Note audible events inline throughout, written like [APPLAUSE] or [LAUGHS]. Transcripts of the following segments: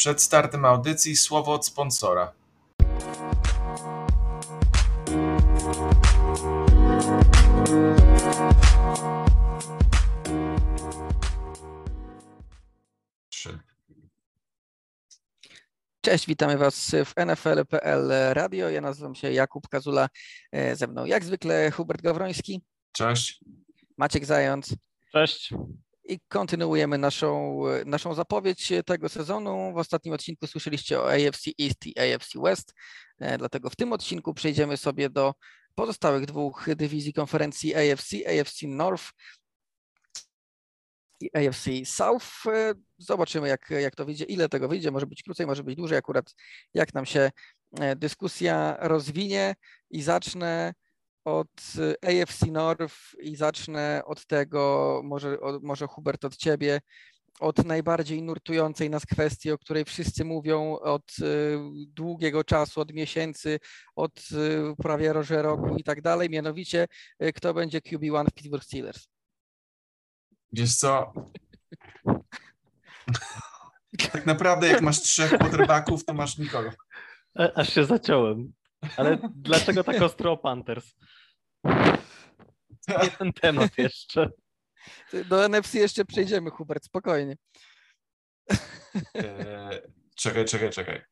Przed startem audycji słowo od sponsora. Cześć, witamy Was w NFL.pl Radio. Ja nazywam się Jakub Kazula. E, Ze mną jak zwykle Hubert Gawroński, Cześć. Maciek Zając Cześć. I kontynuujemy naszą, naszą zapowiedź tego sezonu. W ostatnim odcinku słyszeliście o AFC East i AFC West, e, dlatego w tym odcinku przejdziemy sobie do pozostałych dwóch dywizji konferencji AFC, AFC North i AFC South. E, Zobaczymy, jak, jak to wyjdzie, ile tego wyjdzie. Może być krócej, może być dłużej, akurat jak nam się e, dyskusja rozwinie. I zacznę od e, AFC North i zacznę od tego, może, od, może Hubert od ciebie, od najbardziej nurtującej nas kwestii, o której wszyscy mówią od e, długiego czasu, od miesięcy, od e, prawie roże roku i tak dalej, mianowicie kto będzie QB1 w Pittsburgh Steelers. Wiesz co? tak naprawdę jak masz trzech quarterbacków, to masz nikogo. A, aż się zaciąłem. Ale dlaczego tak ostro o Panthers? [LAUGHS] Nie ten temat jeszcze. Do NFC jeszcze przejdziemy, Hubert, spokojnie. Eee, czekaj, czekaj, czekaj.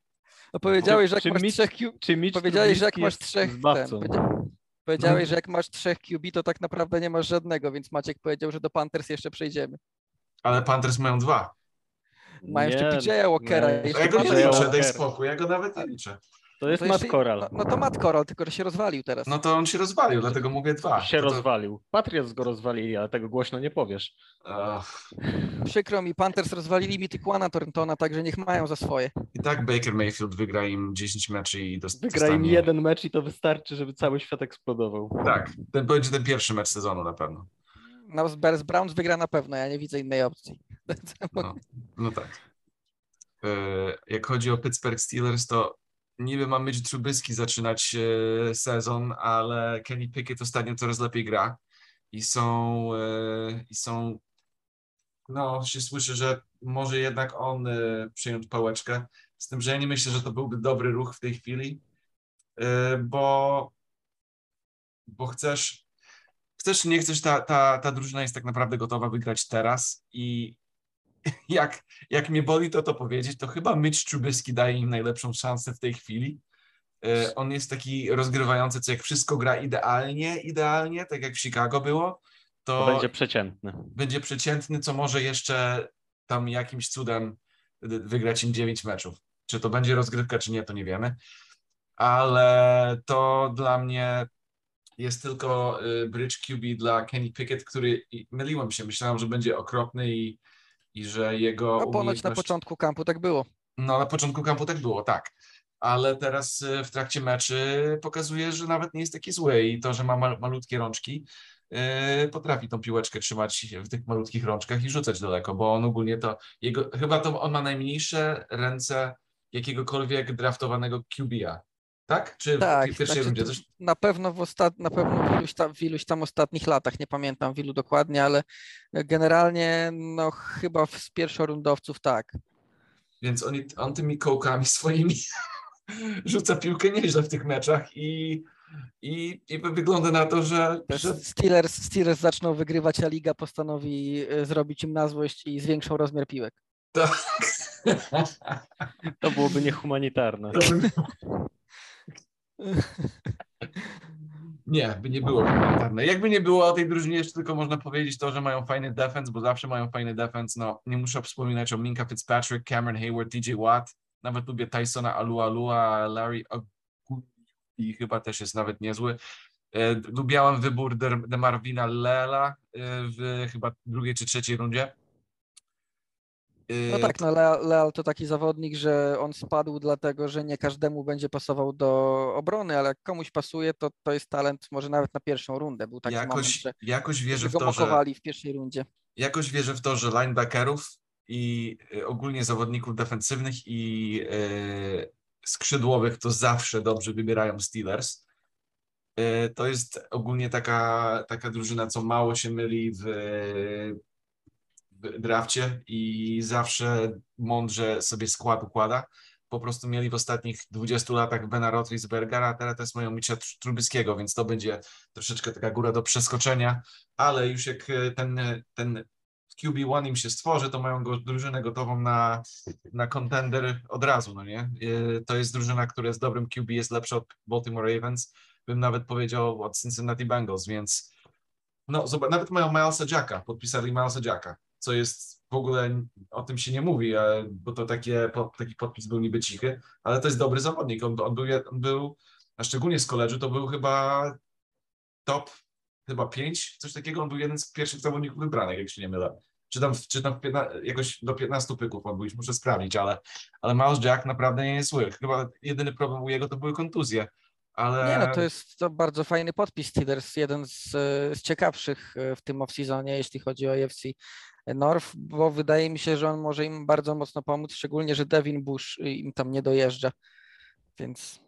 No powiedziałeś, że jak Czy masz Mitch- trzech Q... Czy Mitch Powiedziałeś, że jak masz trzech... Ten, powiedziałeś, że jak masz trzech QB, to tak naprawdę nie masz żadnego, więc Maciek powiedział, że do Panthers jeszcze przejdziemy. Ale Panthers mają dwa. Mają jeszcze PJ Walkera, nie. Ja go nie liczę, daj spokój, ja go nawet nie liczę. To jest To Matt Corral. No, no to Matt Corral, tylko że się rozwalił teraz. No to on się rozwalił, dlatego mówię dwa. się To to- rozwalił. Patriots go rozwalili, ale tego głośno nie powiesz. Ach, Przykro mi, Panthers rozwalili mi Tikwana Torntona, także niech mają za swoje. I tak Baker Mayfield wygra im 10 meczy i dost- Wygra im dostanie- jeden mecz i to wystarczy, żeby cały świat eksplodował. Tak, ten będzie ten pierwszy mecz sezonu na pewno. No, z Bears Browns wygra na pewno, ja nie widzę innej opcji. [LAUGHS] No, no tak. E, Jak chodzi o Pittsburgh Steelers, to niby ma być Trubisky zaczynać e, sezon, ale Kenny Pickett ostatnio coraz lepiej gra. I są, e, i są no się słyszy, że może jednak on e, przyjąć pałeczkę, z tym, że ja nie myślę, że to byłby dobry ruch w tej chwili, bo bo chcesz chcesz nie chcesz, ta, ta, ta drużyna jest tak naprawdę gotowa wygrać teraz i [LAUGHS] jak, jak mnie boli to to powiedzieć, to chyba Mitch Trubisky daje im najlepszą szansę w tej chwili. E, On jest taki rozgrywający, co jak wszystko gra idealnie, idealnie, tak jak w Chicago było, to, To będzie przeciętny. będzie przeciętny, co może jeszcze tam jakimś cudem wy- wygrać im 9 meczów. Czy to będzie rozgrywka, czy nie, to nie wiemy. Ale to dla mnie jest tylko y, bridge QB dla Kenny Pickett, który myliłem się, myślałem, że będzie okropny i, i że jego No ponoć na umiejętność- początku kampu tak było. no, na początku kampu tak było, tak. Ale teraz y, w trakcie meczy pokazuje, że nawet nie jest taki zły i to, że ma mal, malutkie rączki, y, potrafi tą piłeczkę trzymać w tych malutkich rączkach i rzucać daleko, bo on ogólnie to, jego, chyba to on ma najmniejsze ręce jakiegokolwiek draftowanego QB-a. Tak? Czy w Tak, pierwszej znaczy rundzie? na pewno w ostat... na pewno w iluś, tam, w iluś tam ostatnich latach, nie pamiętam w ilu dokładnie, ale generalnie no chyba w- z pierwszorundowców tak. więc on, on tymi kołkami [LAUGHS] swoimi rzuca piłkę nieźle w tych meczach i, i, i wygląda na to, że, że Steelers, Steelers zaczną wygrywać, a liga postanowi e, zrobić im na złość i zwiększą rozmiar piłek. tak. [LAUGHS] To byłoby niehumanitarne. To by- Nie, by nie było humanitarne. Jakby nie było o tej drużynie, jeszcze tylko można powiedzieć to, że mają fajny defense, bo zawsze mają fajny defense. No, nie muszę wspominać o Minka Fitzpatrick, Cameron Hayward, TJ Watt. Nawet lubię Tysona Alualua, Larry i chyba też jest nawet niezły. E, Lubiałem wybór Demarvina Lela e, w chyba drugiej czy trzeciej rundzie. No tak, no Leal, to taki zawodnik, że on spadł dlatego, że nie każdemu będzie pasował do obrony, ale jak komuś pasuje, to to jest talent może nawet na pierwszą rundę. Był taki moment, jakoś, że jakoś wierzę w to, że w pierwszej rundzie. jakoś wierzę w to, że linebackerów i y, ogólnie zawodników defensywnych i y, skrzydłowych to zawsze dobrze wybierają Steelers. Y, To jest ogólnie taka, taka drużyna, co mało się myli w drafcie i zawsze mądrze sobie skład układa. Po prostu mieli w ostatnich 20 latach Bena Roethlisbergera, a teraz mają Mitcha Tr- Trubisky'ego, więc to będzie troszeczkę taka góra do przeskoczenia, ale już jak e, ten, ten QB1 im się stworzy, to mają go, drużynę gotową na, na contender od razu, no nie? E, To jest drużyna, która z dobrym QB jest lepsza od Baltimore Ravens, bym nawet powiedział od Cincinnati Bengals, więc no zobacz, nawet mają Milesa Jacka, podpisali Milesa Jacka, co jest w ogóle, o tym się nie mówi, e, bo to takie, taki podpis był niby cichy, ale to jest dobry zawodnik, on, on, był, on był, a szczególnie z koledżu, to był chyba top, chyba pięć, coś takiego, on był jeden z pierwszych zawodników wybranych, jak się nie mylę. Czy tam, czy tam jakoś do 15 pyków on był, muszę sprawdzić, ale, ale Miles Jack naprawdę nie jest zły. Chyba jedyny problem u jego to były kontuzje, ale... Nie, no to jest to bardzo fajny podpis Steelers, jeden z, e, z ciekawszych e, w tym off-seasonie, jeśli chodzi o AFC North, bo wydaje mi się, że on może im bardzo mocno pomóc, szczególnie, że Devin Bush im tam nie dojeżdża, więc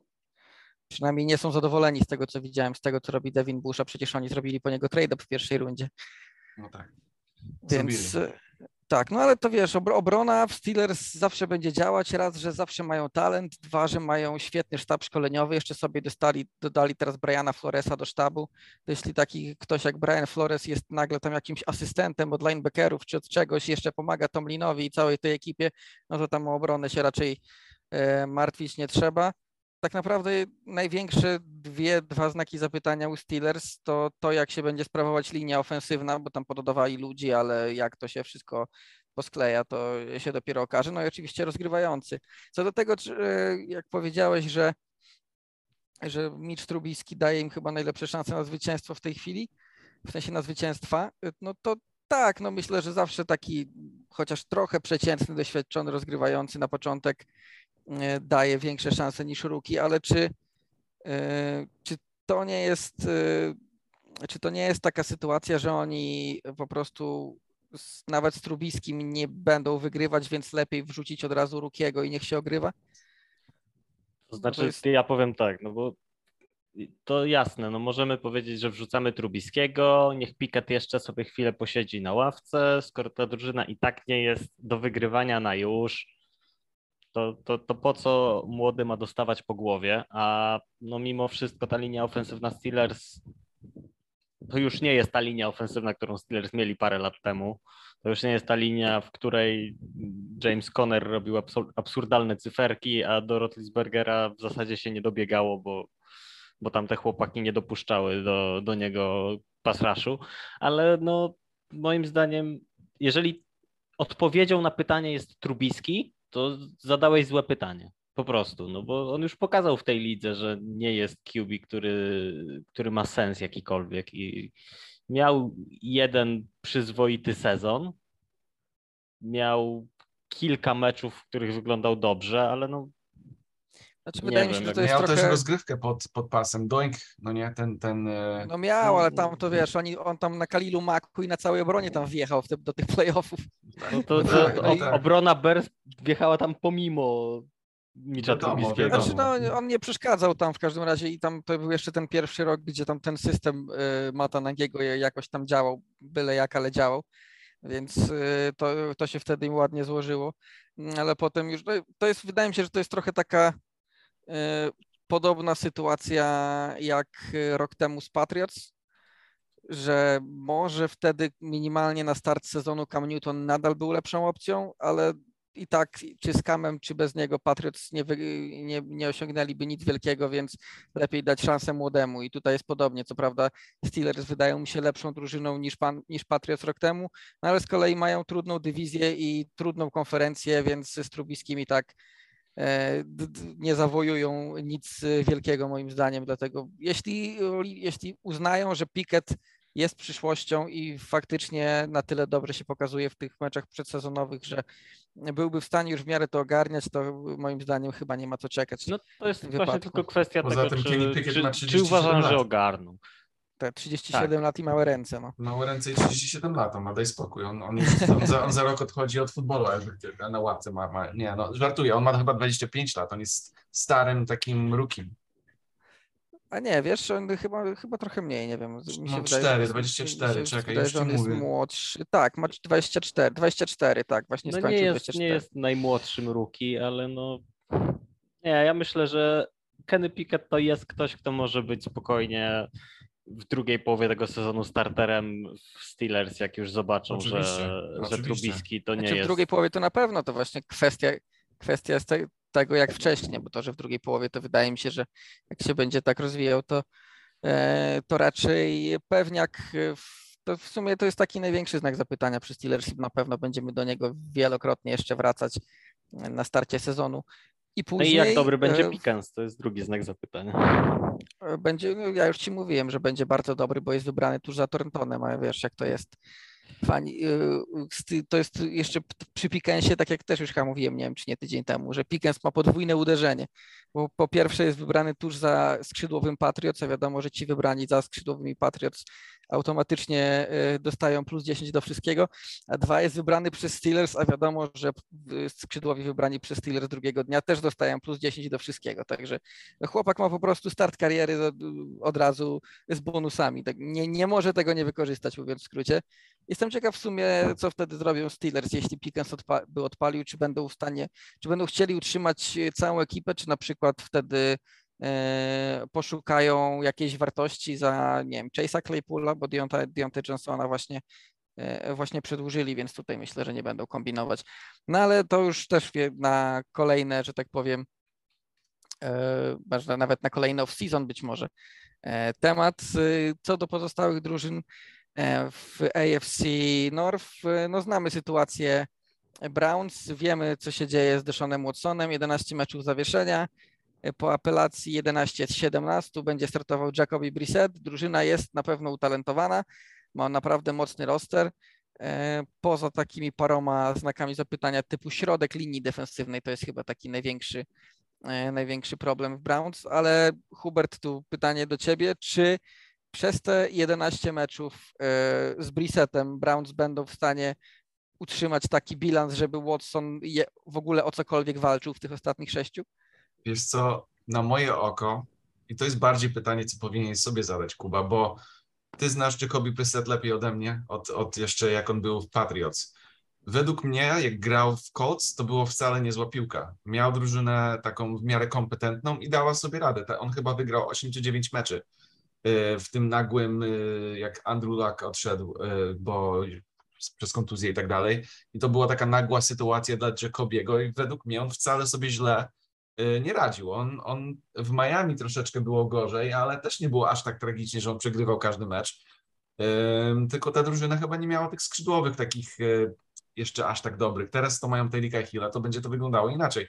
przynajmniej nie są zadowoleni z tego, co widziałem, z tego, co robi Devin Bush, a przecież oni zrobili po niego trade-up w pierwszej rundzie. No tak. Więc. Tak, no ale to wiesz, obro- obrona w Steelers zawsze będzie działać. Raz, że zawsze mają talent, dwa, że mają świetny sztab szkoleniowy. Jeszcze sobie dostali, dodali teraz Briana Floresa do sztabu. To jeśli taki ktoś jak Brian Flores jest nagle tam jakimś asystentem od linebackerów czy od czegoś, jeszcze pomaga Tomlinowi i całej tej ekipie, no to tam o obronę się raczej e, martwić nie trzeba. Tak naprawdę największe dwie, dwa znaki zapytania u Steelers to to, jak się będzie sprawować linia ofensywna, bo tam pododawali ludzi, ale jak to się wszystko poskleja, to się dopiero okaże. No i oczywiście rozgrywający. Co do tego, czy, e, jak powiedziałeś, że, że Mitch Trubisky daje im chyba najlepsze szanse na zwycięstwo w tej chwili, w sensie na zwycięstwa, no to tak, no myślę, że zawsze taki chociaż trochę przeciętny, doświadczony rozgrywający na początek e, daje większe szanse niż Ruki, ale czy, e, czy to nie jest e, czy to nie jest taka sytuacja, że oni po prostu z, nawet z Trubiskim nie będą wygrywać, więc lepiej wrzucić od razu Rukiego i niech się ogrywa? To znaczy, jest- ja powiem tak, no bo to jasne, no możemy powiedzieć, że wrzucamy Trubiskiego, niech Pickett jeszcze sobie chwilę posiedzi na ławce, skoro ta drużyna i tak nie jest do wygrywania na już, to, to, to po co młody ma dostawać po głowie, a no mimo wszystko ta linia ofensywna Steelers to już nie jest ta linia ofensywna, którą Steelers mieli parę lat temu. To już nie jest ta linia, w której James Conner robił absur- absurdalne cyferki, a do Rotlisbergera w zasadzie się nie dobiegało, bo, bo tam te chłopaki nie dopuszczały do, do niego pass rushu. Ale no, moim zdaniem, jeżeli odpowiedzią na pytanie jest Trubiski, to zadałeś złe pytanie. Po prostu, no bo on już pokazał w tej lidze, że nie jest QB, który, który ma sens jakikolwiek i miał jeden przyzwoity sezon, miał kilka meczów, w których wyglądał dobrze, ale no Znaczy, Nie wydaje mi wiem, się, że to jest Miał też trochę... rozgrywkę pod, pod pasem, doink, no nie, ten, ten... e, No miał, ale tam to wiesz, oni, on tam na Kalilu Maku i na całej obronie tam wjechał w te, do tych playoffów. no to, No to, tak, to no i- obrona Bears wjechała tam pomimo Micza wiadomo. Znaczy, no, on nie przeszkadzał tam w każdym razie i tam to był jeszcze ten pierwszy rok, gdzie tam ten system y, Mata Nagiego jakoś tam działał, byle jak, ale działał, więc y, to, to się wtedy im ładnie złożyło, Mm, ale potem już, no, to jest, wydaje mi się, że to jest trochę taka podobna sytuacja jak y, rok temu z Patriots, że może wtedy minimalnie na start sezonu Cam Newton nadal był lepszą opcją, ale i tak czy z Camem, czy bez niego Patriots nie, wy, nie, nie osiągnęliby nic wielkiego, więc lepiej dać szansę młodemu. I tutaj jest podobnie. Co prawda Steelers wydają mi się lepszą drużyną niż, pan, niż Patriots rok temu, no ale z kolei mają trudną dywizję i trudną konferencję, więc z Trubiskim i tak e, nie zawojują nic e, wielkiego moim zdaniem. Dlatego jeśli, jeśli uznają, że Pickett jest przyszłością i faktycznie na tyle dobrze się pokazuje w tych meczach przedsezonowych, że byłby w stanie już w miarę to ogarniać, to moim zdaniem chyba nie ma co czekać. No to jest właśnie tylko kwestia Poza tego, tym czy, czy, czy 37 uważam, że lat. Te 37 lat i małe ręce. No. Mało ręce i 37 lat, on ma daj spokój. On, on, jest, on, za, on za rok odchodzi od futbolu, a na ławce ma, ma. Nie, no żartuję, on ma chyba 25 lat, on jest starym takim rukim. A nie, wiesz, on chyba, chyba trochę mniej, nie wiem. Mi się no, wydaje, 4, 24, czekaj, wydaje, już że on jest mówię. młodszy. Tak, ma 24, 24, tak, właśnie no skończył nie jest, 24. nie jest najmłodszym rookie, ale no nie, ja myślę, że Kenny Pickett to jest ktoś, kto może być spokojnie w drugiej połowie tego sezonu starterem w Steelers, jak już zobaczą, oczywiście, że, oczywiście. że Trubiski to nie znaczy, jest. W drugiej połowie to na pewno to właśnie kwestia, kwestia jest te, tego, jak wcześniej, bo to, że w drugiej połowie to wydaje mi się, że jak się będzie tak rozwijał, to, e, to raczej pewniak. To w sumie to jest taki największy znak zapytania przy Steelers. Na pewno będziemy do niego wielokrotnie jeszcze wracać na starcie sezonu. I później, no i jak dobry będzie e, Pickens, to jest drugi znak zapytania. E, będzie, no ja już ci mówiłem, że będzie bardzo dobry, bo jest wybrany tuż za Torrentonem, a wiesz jak to jest. Fani, e, to jest jeszcze przy Pickensie, tak jak też już chyba mówiłem, nie wiem czy nie tydzień temu, że Pickens ma podwójne uderzenie, bo po pierwsze jest wybrany tuż za skrzydłowym Patriots, a wiadomo, że ci wybrani za skrzydłowymi Patriots automatycznie y, dostają plus 10 do wszystkiego, a dwa jest wybrany przez Steelers, a wiadomo, że skrzydłowi wybrani przez Steelers drugiego dnia też dostają plus 10 do wszystkiego, także chłopak ma po prostu start kariery od razu z bonusami, tak nie, nie może tego nie wykorzystać, mówiąc w skrócie. Jestem ciekaw w sumie, co wtedy zrobią Steelers, jeśli Pickens odpa by odpalił, czy będą w stanie, czy będą chcieli utrzymać całą ekipę, czy na przykład wtedy E, poszukają jakiejś wartości za, nie wiem, Chase'a Claypoola, bo Deontay, Johnsona właśnie, e, właśnie przedłużyli, więc tutaj myślę, że nie będą kombinować. No ale to już też na kolejne, że tak powiem, e, nawet na kolejny off-season być może temat. Co do pozostałych drużyn w AFC North, no znamy sytuację Browns, wiemy co się dzieje z Deshanem Watsonem, 11 meczów zawieszenia, po apelacji 11 z 17 będzie startował Jacoby Brissett. Drużyna jest na pewno utalentowana, ma naprawdę mocny roster. E, poza takimi paroma znakami zapytania typu środek linii defensywnej, to jest chyba taki największy, e, największy problem w Browns. Ale Hubert, tu pytanie do ciebie, czy przez te 11 meczów e, z Brissettem Browns będą w stanie utrzymać taki bilans, żeby Watson w ogóle o cokolwiek walczył w tych ostatnich sześciu? Wiesz co, na moje oko, i to jest bardziej pytanie, co powinien sobie zadać Kuba, bo ty znasz Jacobi Brissett lepiej ode mnie, od, od jeszcze jak on był w Patriots. Według mnie, jak grał w Colts, to było wcale niezła piłka. Miał drużynę taką w miarę kompetentną i dała sobie radę. On chyba wygrał 8 czy 9 meczy w tym nagłym, y, jak Andrew Luck odszedł, y, bo przez kontuzję i tak dalej. I to była taka nagła sytuacja dla Jacobiego i według mnie on wcale sobie źle Y, nie radził. On, on w Miami troszeczkę było gorzej, ale też nie było aż tak tragicznie, że on przegrywał każdy mecz. Tylko ta drużyna chyba nie miała tych skrzydłowych takich y, jeszcze aż tak dobrych. Teraz to mają Taylika Hilla, to będzie to wyglądało inaczej.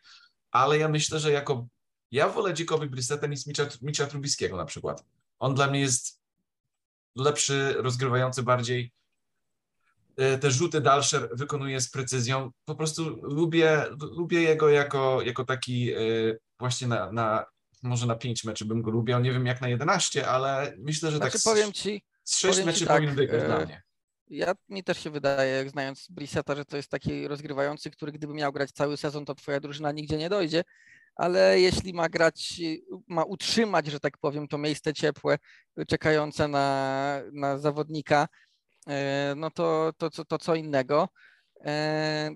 Ale ja myślę, że jako ja wolę Jacoby Brissetta niż Mitcha, Mitcha Trubiskiego na przykład. On dla mnie jest lepszy, rozgrywający bardziej E, te rzuty dalsze wykonuje z precyzją. Po prostu lubię, lubię jego jako, jako taki e, właśnie na, na może na pięć meczy bym go lubił, nie wiem jak na 11, ale myślę, że znaczy, tak powiem ci, z sześć meczy tak, powinien wygrać dla e, mnie. Ja, mi też się wydaje, znając Brisseta, że to jest taki rozgrywający, który gdyby miał grać cały sezon, to twoja drużyna nigdzie nie dojdzie, ale jeśli ma grać, ma utrzymać, że tak powiem, to miejsce ciepłe, czekające na, na zawodnika, E, no to, to, to, to co innego. E,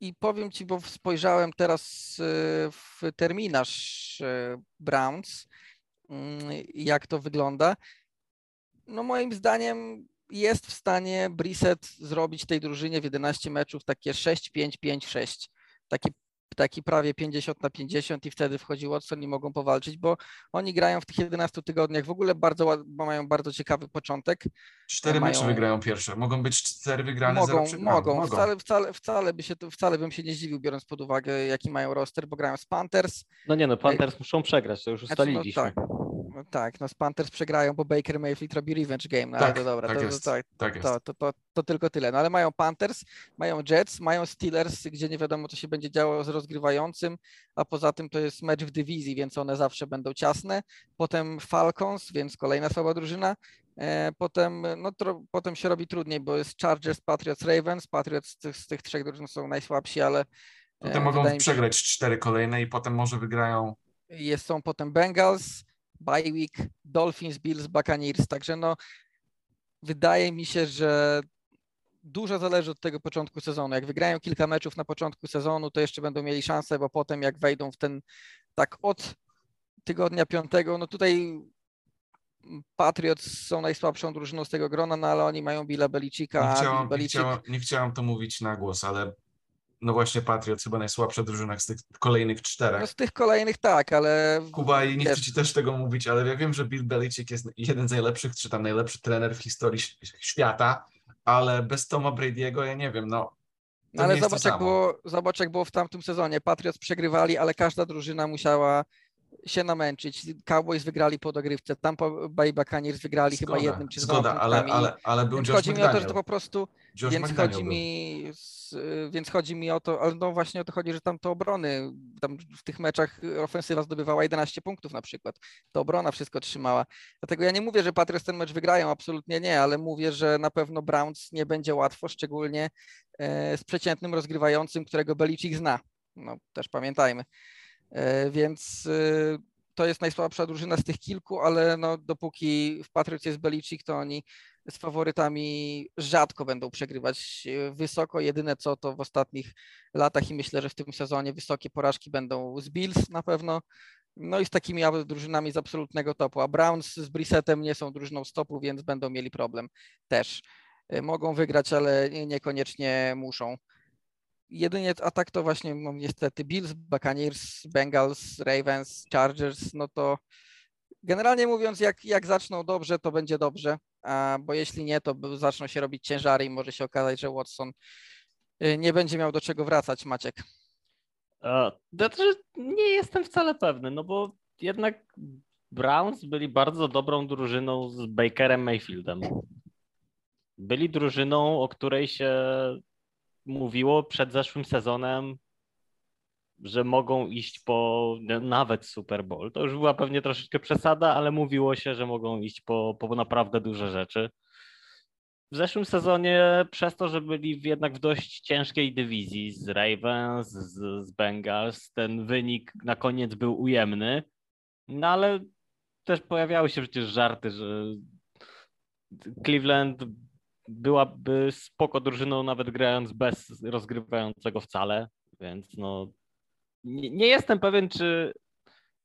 I powiem Ci, bo spojrzałem teraz e, w terminarz Browns, mm, jak to wygląda. No moim zdaniem jest w stanie Brissett zrobić tej drużynie w 11 meczów takie 6-5-5-6. Takie taki prawie 50 na 50 i wtedy wchodzi Watson i mogą powalczyć, bo oni grają w tych 11 tygodniach w ogóle bardzo, mają bardzo ciekawy początek. Cztery mają... mecze wygrają pierwsze, mogą być cztery wygrane, mogą, mogą. mogą. Wcale, wcale, wcale, by się, wcale bym się nie zdziwił, biorąc pod uwagę, jaki mają roster, bo grają z Panthers. No nie no, Panthers muszą przegrać, to już ustaliliśmy. Znaczy, no, tak. No tak, no z Panthers przegrają, bo Baker Mayfield robi revenge game, no tak, ale to dobra, tak to, jest, to, tak, tak to, to, to, to, tylko tyle. No ale mają Panthers, mają Jets, mają Steelers, gdzie nie wiadomo, co się będzie działo z rozgrywającym, a poza tym to jest mecz w dywizji, więc one zawsze będą ciasne. Potem Falcons, więc kolejna słaba drużyna. E, potem, no, tro, potem się robi trudniej, bo jest Chargers, Patriots, Ravens. Patriots z tych, z tych trzech drużyn są najsłabsi, ale. Potem e, mogą przegrać cztery kolejne i potem może wygrają. Jest, są potem Bengals, bye week, Dolphins, Bills, Buccaneers, także no wydaje mi się, że dużo zależy od tego początku sezonu. Jak wygrają kilka meczów na początku sezonu, to jeszcze będą mieli szansę, bo potem jak wejdą w ten tak od tygodnia piątego, no tutaj Patriots są najsłabszą drużyną z tego grona, no ale oni mają Billa Belicika. Nie chciałam, Bill nie, chciałam, nie chciałam to mówić na głos, ale no właśnie Patriots chyba najsłabsza drużyna z tych kolejnych czterech. No z tych kolejnych tak, ale... Kuba, i nie chcę ci też tego mówić, ale ja wiem, że Bill Belichick jest jeden z najlepszych, czy tam najlepszy trener w historii świata, ale bez Toma Brady'ego ja nie wiem, no. ale zobacz jak, było, zobacz, jak było w tamtym sezonie. Patriots przegrywali, ale każda drużyna musiała się namęczyć. Cowboys wygrali po dogrywce, Tampa Bay Buccaneers wygrali chyba Zgoda, jednym czy dwoma Zgoda, ale, punktami. ale, ale był Więc Josh chodzi mi o to, że McDaniel. to po prostu Josh więc McDaniel chodzi był. mi, więc chodzi mi o to, ale no właśnie o to chodzi, że tam to obrony, tam w tych meczach ofensywa zdobywała 11 punktów na przykład. To obrona wszystko trzymała. Dlatego ja nie mówię, że Patriots ten mecz wygrają, absolutnie nie, ale mówię, że na pewno Browns nie będzie łatwo, szczególnie e, z przeciętnym rozgrywającym, którego Belichick zna. No też pamiętajmy. E, Więc e, to jest najsłabsza drużyna z tych kilku, ale no, dopóki w Patriots jest Belichick, to oni z faworytami rzadko będą przegrywać e, wysoko. Jedyne co to w ostatnich latach i myślę, że w tym sezonie wysokie porażki będą z Bills na pewno. No i z takimi drużynami z absolutnego topu. A Browns z Brissettem nie są drużyną stopu, więc będą mieli problem też. E, Mogą wygrać, ale nie- niekoniecznie muszą. Jedynie, a tak to właśnie no, niestety Bills, Buccaneers, Bengals, Ravens, Chargers, no to generalnie mówiąc, jak, jak zaczną dobrze, to będzie dobrze, a, bo jeśli nie, to zaczną się robić ciężary i może się okazać, że Watson y, nie będzie miał do czego wracać, Maciek. Znaczy, nie jestem wcale pewny, no bo jednak Browns byli bardzo dobrą drużyną z Bakerem Mayfieldem. Byli drużyną, o której się mówiło przed zeszłym sezonem, że mogą iść po nawet Super Bowl. To już była pewnie troszeczkę przesada, ale mówiło się, że mogą iść po, po naprawdę duże rzeczy. W zeszłym sezonie, przez to, że byli jednak w dość ciężkiej dywizji z Ravens, z, z Bengals, ten wynik na koniec był ujemny, no ale też pojawiały się przecież żarty, że Cleveland byłaby spoko drużyną, nawet grając bez rozgrywającego wcale, więc no nie, nie jestem pewien, czy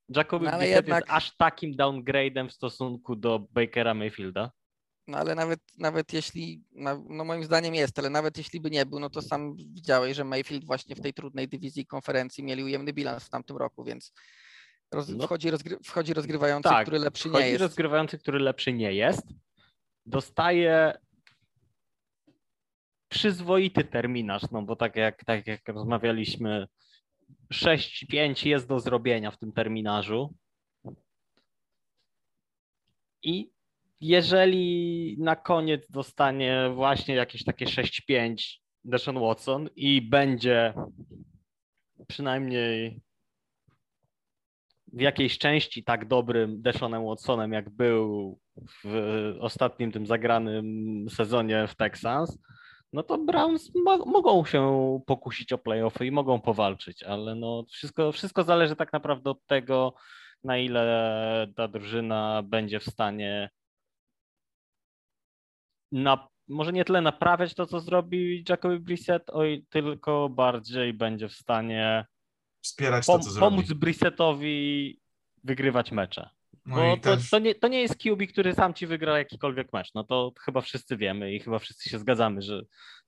Jacoby No jednak- jest aż takim downgrade'em w stosunku do Bakera Mayfielda. No ale nawet, nawet jeśli, no moim zdaniem jest, ale nawet jeśli by nie był, no to sam widziałeś, że Mayfield właśnie w tej trudnej dywizji konferencji mieli ujemny bilans w tamtym roku, więc roz, No. wchodzi, rozgry, wchodzi rozgrywający, Tak, który lepszy nie jest. rozgrywający, który lepszy nie jest, dostaje przyzwoity terminarz, no bo tak jak, tak jak rozmawialiśmy, 6-5 jest do zrobienia w tym terminarzu. I jeżeli na koniec dostanie właśnie jakieś takie 6-5 Deshaun Watson i będzie przynajmniej w jakiejś części tak dobrym Deshaunem Watsonem, jak był w ostatnim tym zagranym sezonie w Texans, no to Browns mo- mogą się pokusić o playoffy i mogą powalczyć, ale no wszystko, wszystko zależy tak naprawdę od tego, na ile ta drużyna będzie w stanie na, może nie tyle naprawiać to, co zrobi Jacoby Brissett, oj, tylko bardziej będzie w stanie Wspierać to, pom- co zrobi. pomóc Brissettowi wygrywać mecze. No Bo to, też, to, nie, to nie jest QB, który sam ci wygra jakikolwiek mecz. No to chyba wszyscy wiemy i chyba wszyscy się zgadzamy, że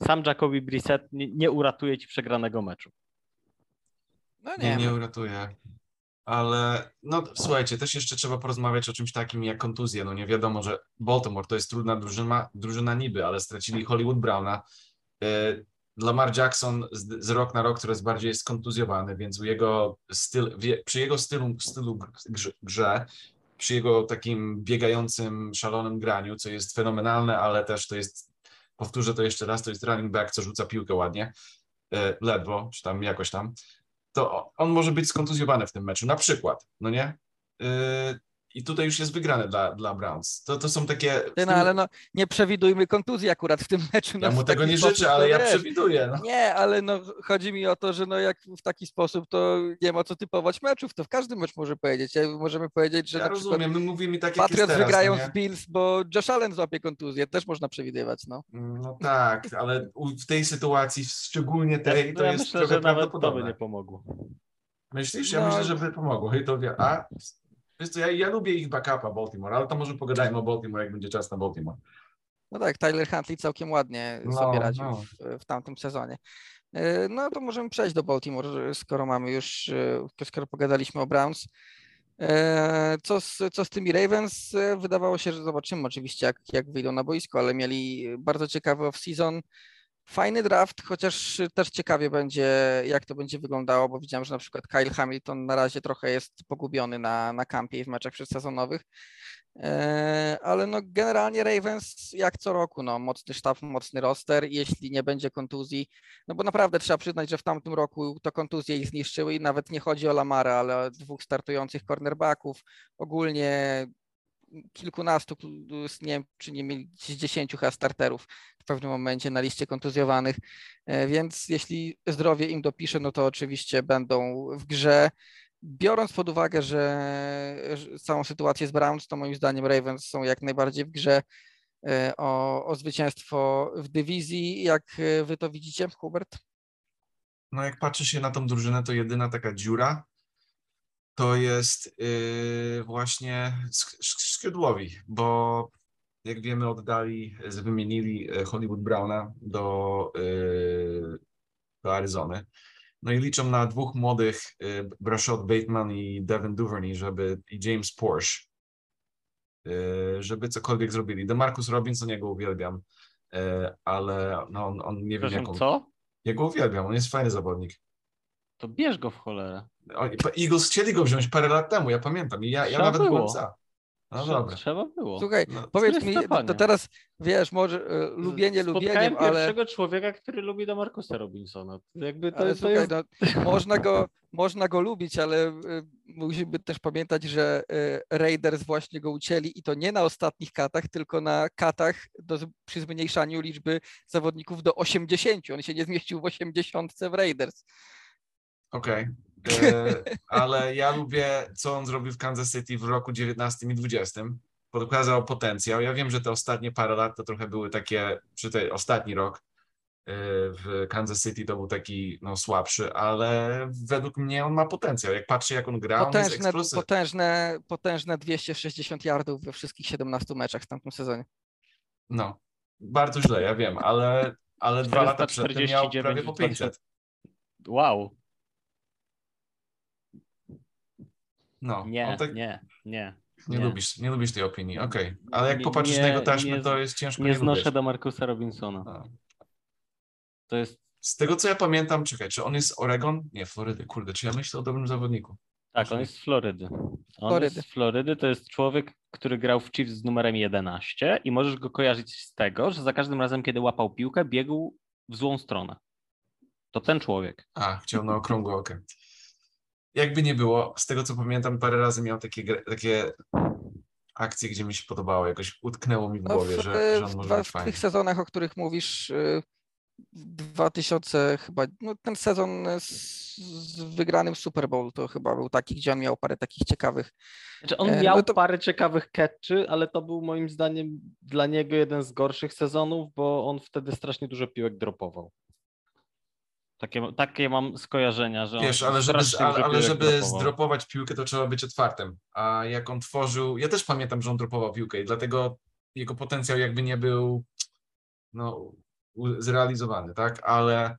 sam Jacoby Brissett nie, nie uratuje ci przegranego meczu. No nie, nie, nie wiem. uratuje. Ale no słuchajcie, też jeszcze trzeba porozmawiać o czymś takim jak kontuzje. No nie wiadomo, że Baltimore to jest trudna drużyna, drużyna niby, ale stracili Hollywood Browna. E, Lamar Jackson z, z rok na rok coraz bardziej jest kontuzjowany, więc u jego styl, przy jego stylu, stylu grze, grze, przy jego takim biegającym, szalonym graniu, co jest fenomenalne, ale też to jest, powtórzę to jeszcze raz, to jest running back, co rzuca piłkę ładnie, e, ledwo, czy tam jakoś tam, to on może być skontuzjowany w tym meczu, na przykład, no nie? I tutaj już jest wygrane dla, dla Browns. To, to są takie... Ty, No ale no, nie przewidujmy kontuzji akurat w tym meczu. Ja no, mu w tego nie sposób, życzę, ale ja wiesz. przewiduję. No. Nie, ale no, chodzi mi o to, że no jak w taki sposób, to nie ma co typować meczów, to w każdym mecz może powiedzieć. Ja- Możemy powiedzieć, że Ja na przykład rozumiem, my mówimy tak, jak Patriots teraz, wygrają no nie? z Bills, bo Josh Allen złapie kontuzję, też można przewidywać, no. No tak, ale w tej sytuacji, szczególnie tej, Ja, to ja jest myślę, trochę że nawet to by prawdopodobne. nie pomogło. Myślisz? Ja No. myślę, że by pomogło. Hej, to wie. A wiesz co, ja, ja lubię ich backupa Baltimore, ale to może pogadajmy o Baltimore, jak będzie czas na Baltimore. No tak, Tyler Huntley całkiem ładnie No, sobie radził no. w, w tamtym sezonie. E, No to możemy przejść do Baltimore, skoro mamy już, e, skoro pogadaliśmy o Browns. E, Co z, co z tymi Ravens? Wydawało się, że zobaczymy oczywiście, jak, jak wyjdą na boisko, ale mieli bardzo ciekawy off-season. Fajny draft, chociaż też ciekawie będzie, jak to będzie wyglądało, bo widziałem, że na przykład Kyle Hamilton na razie trochę jest pogubiony na, na kampie i w meczach przedsezonowych. E, Ale no generalnie Ravens jak co roku, no mocny sztab, mocny roster, jeśli nie będzie kontuzji, no bo naprawdę trzeba przyznać, że w tamtym roku to kontuzje ich zniszczyły i nawet nie chodzi o Lamara, ale o dwóch startujących cornerbacków, ogólnie kilkunastu, nie wiem czy nie mieli dziesięciu chyba starterów w pewnym momencie na liście kontuzjowanych, E, więc jeśli zdrowie im dopisze, no to oczywiście będą w grze. Biorąc pod uwagę, że że całą sytuację z Browns, to moim zdaniem Ravens są jak najbardziej w grze e, o, o zwycięstwo w dywizji. Jak e, wy to widzicie, Hubert? No jak patrzy się na tą drużynę, to jedyna taka dziura to jest yy, właśnie sk- sk- skrzydłowi, bo jak wiemy oddali, wymienili e, Hollywood Browna do, yy, do Aryzony. No i liczą na dwóch młodych, Brashad Bateman i Devin Duvernay, żeby, i James Porsche, żeby cokolwiek zrobili. DeMarcus Robinson, ja go uwielbiam, ale no, on, on nie wiem jaką... co? Ja go uwielbiam, on jest fajny zawodnik. To bierz go w cholerę. Eagles chcieli go wziąć parę lat temu, ja pamiętam. I ja, ja nawet byłem było. za. No Trzeba, dobra. trzeba było. Słuchaj, No, powiedz mi, to, teraz wiesz, może e, lubienie Spotkałem lubieniem, ale, pierwszego człowieka, który lubi do Markusa Robinsona. Jakby to, ale to słuchaj, jest... no, można, go, [LAUGHS] można go lubić, ale e, musimy też pamiętać, że e, Raiders właśnie go ucięli i to nie na ostatnich katach, tylko na katach do, przy zmniejszaniu liczby zawodników do 80. On się nie zmieścił w 80 w Raiders. Okej. E, Ale ja lubię, co on zrobił w Kansas City w roku 19 i 20. Pokazał potencjał. Ja wiem, że te ostatnie parę lat to trochę były takie, czy ten ostatni rok e, w Kansas City to był taki no, słabszy, ale według mnie on ma potencjał. Jak patrzę, jak on gra, on jest Potężne, potężne, potężne 260 yardów we wszystkich 17 meczach w tamtym sezonie. No, bardzo źle, ja wiem, ale, ale dwa lata przedtem miał 449 prawie po 500. Wow. No, Nie, tak, nie, nie. Nie, Nie. lubisz, nie lubisz tej opinii, okej. Ale jak Nie- popatrzysz na nie- jego taśmy, nie- to jest ciężko Nie nie znoszę lubić. do Markusa Robinsona. No. To jest Z tego co ja pamiętam, czekaj, czy on jest z Oregon? Nie, Florydy, kurde, czy ja myślę o dobrym zawodniku? Tak, on jest z Florydy. On Florydy. jest z Florydy, to jest człowiek, który grał w Chiefs z numerem 11 i możesz go kojarzyć z tego, że za każdym razem, kiedy łapał piłkę, biegł w złą stronę. To ten człowiek. A, chciał na okrągłą okę. Jakby nie było, z tego co pamiętam, parę razy miał takie, takie akcje, gdzie mi się podobało, jakoś utknęło mi w No głowie, w, że, że w, on może dwa- być w fajny. tych sezonach, o których mówisz, y, w 2000 chyba, no ten sezon z, z wygranym Super Bowl to chyba był taki, gdzie on miał parę takich ciekawych. Znaczy on E, miał no to- parę ciekawych catchy, ale to był moim zdaniem dla niego jeden z gorszych sezonów, bo on wtedy strasznie dużo piłek dropował. Takie, takie mam skojarzenia, że on Wiesz, ale żeby, ale, ale żeby dropował. zdropować piłkę, to trzeba być otwartym. A jak on tworzył, ja też pamiętam, że on dropował piłkę i dlatego jego potencjał jakby nie był no, zrealizowany, tak? Ale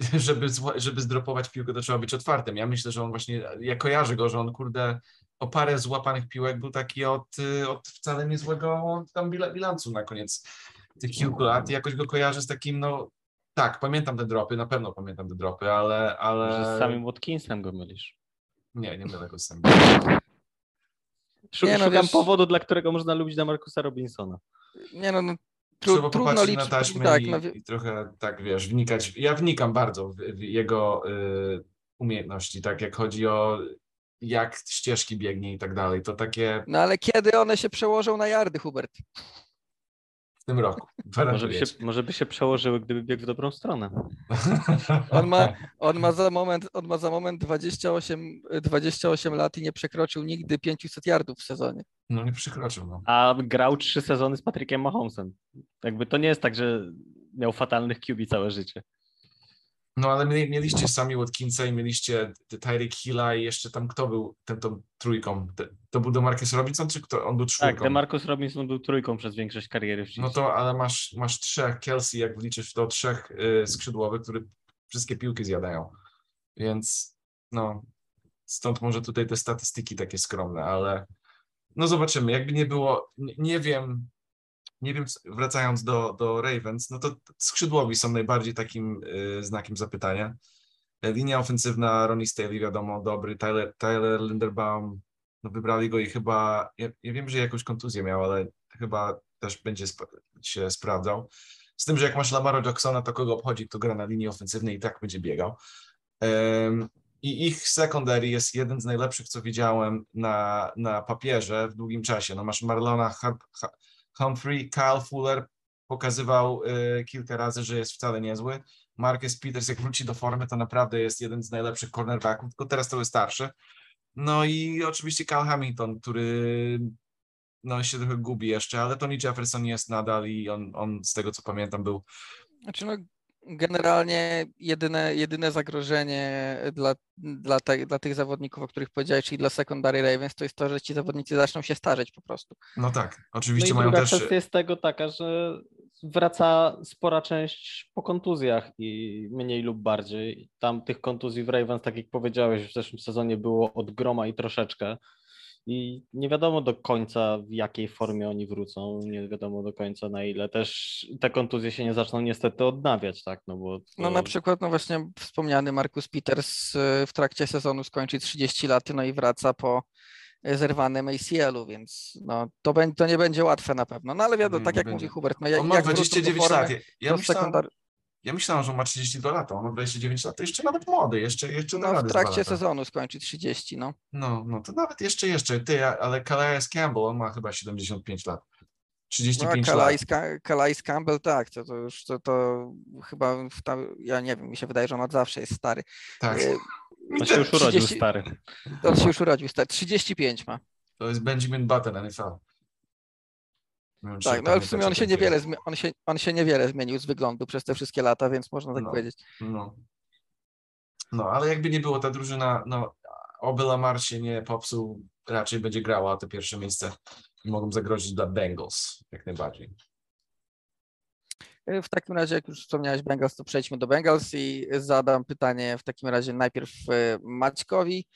[LAUGHS] żeby, żeby zdropować piłkę, to trzeba być otwartym. Ja myślę, że on właśnie, ja kojarzę go, że on kurde o parę złapanych piłek był taki od, od wcale niezłego tam bila- bilansu na koniec tych kilku lat. Jakoś go kojarzę z takim, no tak, pamiętam te dropy, na pewno pamiętam te dropy, ale... ale... Z samym Watkinsem go mylisz. Nie, nie mylę go z samym. Szu- Nie, no Szukam wiesz- powodu, dla którego można lubić Markusa Robinsona. Nie no, no Trzeba tru, trudno popatrzeć na liczyć. taśmy Tak, i, no, i trochę tak, wiesz, wnikać. Ja wnikam bardzo w, w jego y, umiejętności, tak jak chodzi o jak ścieżki biegnie i tak dalej. To takie No ale kiedy one się przełożą na yardy, Hubert? W tym roku. Może by, się, może by się przełożyły, gdyby biegł w dobrą stronę. On ma, on ma za moment, on ma za moment 28, 28 lat i nie przekroczył nigdy 500 yardów w sezonie. No nie przekroczył, no. A grał trzy sezony z Patrickiem Mahomesem. Jakby to nie jest tak, że miał fatalnych QB całe życie. No ale mieli- mieliście sami Watkinsa i mieliście Tyreek Hilla i jeszcze tam kto był ten, tą trójką? To był Demarcus Robinson, czy kto? On był Tak, czwórką? Demarcus Robinson był trójką przez większość kariery w No to, ale masz, masz trzech, Kelsey, jak wliczysz to trzech y, skrzydłowych, które wszystkie piłki zjadają. Więc no, stąd może tutaj te statystyki takie skromne, ale no zobaczymy. Jakby nie było, nie, nie wiem, nie wiem, wracając do, do Ravens, no to skrzydłowi są najbardziej takim y, znakiem zapytania. E, Linia ofensywna, Ronnie Staley, wiadomo, dobry, Tyler, Tyler Linderbaum, no wybrali go i chyba, ja, ja wiem, że jakąś kontuzję miał, ale chyba też będzie sp- się sprawdzał. Z tym, że jak masz Lamaro Jacksona, to kogo obchodzi, kto gra na linii ofensywnej i tak będzie biegał. Em, I ich secondary jest jeden z najlepszych, co widziałem na, na papierze w długim czasie. No masz Marlona Har- Ha- Humphrey, Kyle Fuller pokazywał y, kilka razy, że jest wcale niezły. Marcus Peters, jak wróci do formy, to naprawdę jest jeden z najlepszych cornerbacków, tylko teraz jest starszy. No i oczywiście Kyle Hamilton, który no się trochę gubi jeszcze, ale Tony Jefferson jest nadal i on, on z tego co pamiętam był Znaczy no, generalnie jedyne, jedyne zagrożenie dla, dla, te, dla tych zawodników, o których powiedziałeś, czyli dla secondary Ravens, to jest to, że ci zawodnicy zaczną się starzeć po prostu. No tak, No oczywiście i mają druga też. kwestia jest tego taka, że wraca spora część po kontuzjach i mniej lub bardziej. Tam tych kontuzji w Ravens, tak jak powiedziałeś, w zeszłym sezonie było od groma i troszeczkę. I nie wiadomo do końca, w jakiej formie oni wrócą, nie wiadomo do końca na ile. Też te kontuzje się nie zaczną niestety odnawiać, tak? No bo No to- na przykład no właśnie wspomniany Marcus Peters y, w trakcie sezonu skończy 30 lat, no i wraca po y, zerwanym ACL-u, więc no, to, bę- to nie będzie łatwe na pewno. No ale wiadomo, Nie, tak jak będzie. mówi Hubert, no jak, On ma jak wrócą do 29 formy, lat. Ja, ja, myślałem, sekundar- ja myślałem, że on ma 32 lata. On ma 29 lat, to jeszcze nawet młody, jeszcze, jeszcze no, w trakcie sezonu skończy 30, no. No, no to nawet jeszcze, jeszcze. Ty, ale Calais Campbell, on ma chyba 75 lat. No, 35 a lat. Calais, Ca- Calais Campbell, tak, to, to już to, to chyba, w ta, ja nie wiem, mi się wydaje, że on od zawsze jest stary. Tak. Y, On się już urodził 30 stary. On się już urodził, stary. 35 ma. To jest Benjamin Button, NFL. Wiem, czy Tak, no ale w sumie on pamiętacie się niewiele, on się, on się niewiele zmienił z wyglądu przez te wszystkie lata, więc można tak No. powiedzieć. No. no, ale jakby nie było, ta drużyna, no, oby Lamar się nie popsuł, raczej będzie grała te pierwsze miejsce i mogą zagrozić dla Bengals, jak najbardziej. W takim razie, jak już wspomniałeś Bengals, to przejdźmy do Bengals i zadam pytanie w takim razie najpierw y, Maćkowi.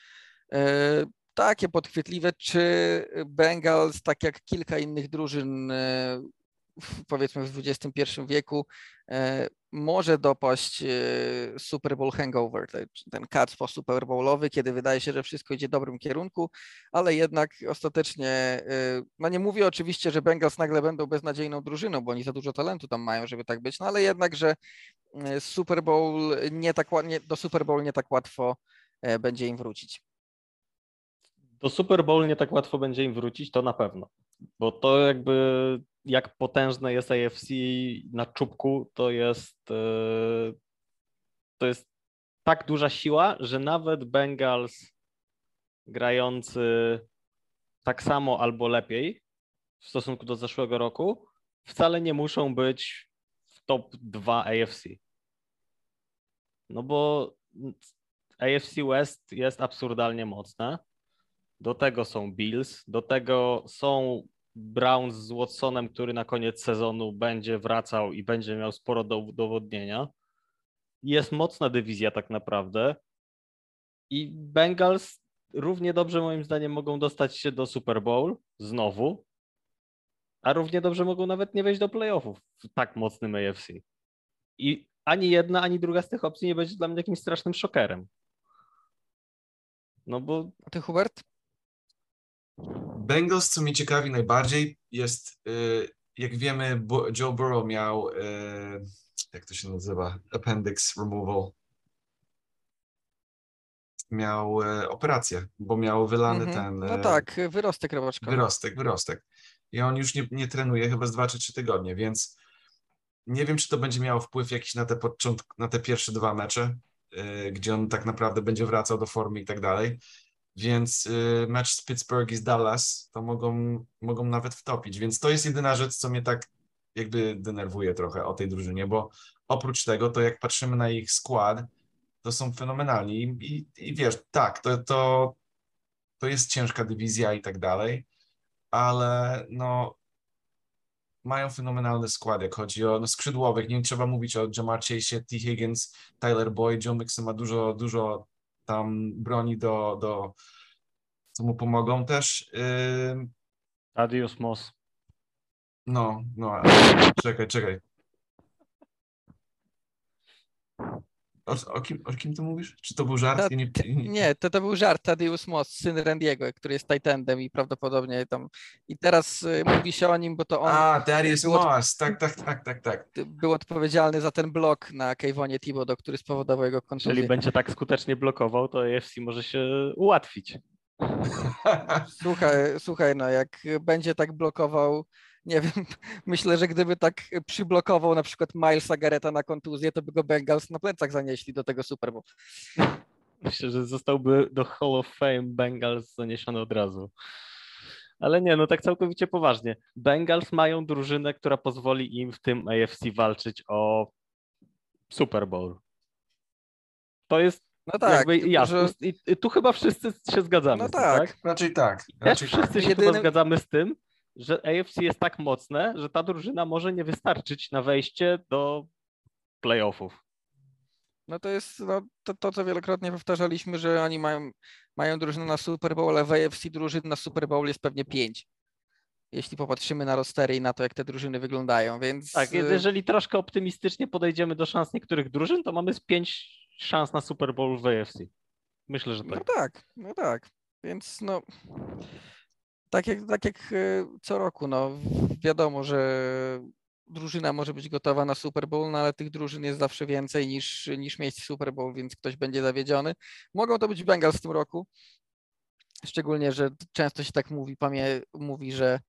Takie podchwytliwe, czy Bengals, tak jak kilka innych drużyn, y, w- powiedzmy w XXI wieku, y, może dopaść y, Super Bowl hangover, te- ten kacpo Super Bowlowy, kiedy wydaje się, że wszystko idzie w dobrym kierunku, ale jednak ostatecznie, no nie mówię oczywiście, że Bengals nagle będą beznadziejną drużyną, bo oni za dużo talentu tam mają, żeby tak być, no ale jednak, że Super Bowl nie tak, nie, do Super Bowl nie tak łatwo e, będzie im wrócić. Do Super Bowl nie tak łatwo będzie im wrócić, to na pewno. Bo to jakby jak potężne jest AFC na czubku, to jest e, to jest tak duża siła, że nawet Bengals grający tak samo albo lepiej w stosunku do zeszłego roku wcale nie muszą być w top 2 AFC. No bo AFC West jest absurdalnie mocne. Do tego są Bills, do tego są Browns z Watsonem, który na koniec sezonu będzie wracał i będzie miał sporo do udowodnienia. Jest mocna dywizja tak naprawdę. I Bengals równie dobrze moim zdaniem mogą dostać się do Super Bowl znowu, a równie dobrze mogą nawet nie wejść do playoffów w tak mocnym AFC. I ani jedna, ani druga z tych opcji nie będzie dla mnie jakimś strasznym szokerem. No bo A ty, Hubert? Bengals, co mnie ciekawi najbardziej, jest, y, jak wiemy, Joe Burrow miał, y, jak to się nazywa, appendix removal. miał e, operację, bo miał wylany Mhm. ten No tak, wyrostek robaczkowy. wyrostek, wyrostek. I on już nie, nie trenuje chyba z dwa czy trzy tygodnie, więc nie wiem, czy to będzie miało wpływ jakiś na te, początk, na te pierwsze dwa mecze, gdzie on tak naprawdę będzie wracał do formy i tak dalej. Więc e, mecz z Pittsburgh i z Dallas to mogą, mogą nawet wtopić. Więc to jest jedyna rzecz, co mnie tak jakby denerwuje trochę o tej drużynie, bo oprócz tego, to jak patrzymy na ich skład, to są fenomenalni. I, i, wiesz, tak, to, to, to jest ciężka dywizja i tak dalej, ale no mają fenomenalny skład, jak chodzi o no, skrzydłowych. Nie trzeba mówić o Jamar Chase, T. Higgins, Tyler Boyd, Joe Mixon ma dużo, dużo tam broni do, do co mu pomogą też. Adios Moss. no, no, czekaj, czekaj. O, o, kim, o kim ty mówisz? Czy to był żart? Ta- Ja nie, nie, Nie, to, to był żart Tadeusz Moss, syn Randiego, który jest Titan'em i prawdopodobnie tam... I teraz y, mówi się o nim, bo to on A, Darius było- Moss, tak, tak, tak, tak, tak. był odpowiedzialny za ten blok na Kejwonie Thibodeau, który spowodował jego kontuzję. Jeżeli będzie tak skutecznie blokował, to AFC może się ułatwić. [LAUGHS] Słuchaj, słuchaj, no jak będzie tak blokował, nie wiem, [LAUGHS] myślę, że gdyby tak przyblokował na przykład Milesa Garretta na kontuzję, to by go Bengals na plecach zanieśli do tego Super Bowl. Myślę, że zostałby do Hall of Fame Bengals zaniesiony od razu. Ale nie, no tak całkowicie poważnie. Bengals mają drużynę, która pozwoli im w tym AFC walczyć o Super Bowl. To jest No tak, jakby jasne. że- I, tu chyba wszyscy się zgadzamy. No z tym, tak. Raczej tak. Też Raczej tak. wszyscy się chyba Jedynym- zgadzamy z tym, że AFC jest tak mocne, że ta drużyna może nie wystarczyć na wejście do playoffów. No to jest no, to, to, co wielokrotnie powtarzaliśmy, że oni mają, mają drużynę na Super Bowl, ale w AFC drużyn na Super Bowl jest pewnie pięć. Jeśli popatrzymy na rostery i na to, jak te drużyny wyglądają, więc Tak, y, jeżeli troszkę optymistycznie podejdziemy do szans niektórych drużyn, to mamy z pięć szans na Super Bowl w AFC. Myślę, że No tak. tak, no tak. Więc no tak jak, tak jak e, co roku, no wiadomo, że drużyna może być gotowa na Super Bowl, no ale tych drużyn jest zawsze więcej niż, niż miejsc Super Bowl, więc ktoś będzie zawiedziony. Mogą to być Bengals w tym roku. Szczególnie, że często się tak mówi, pamię, mówi, że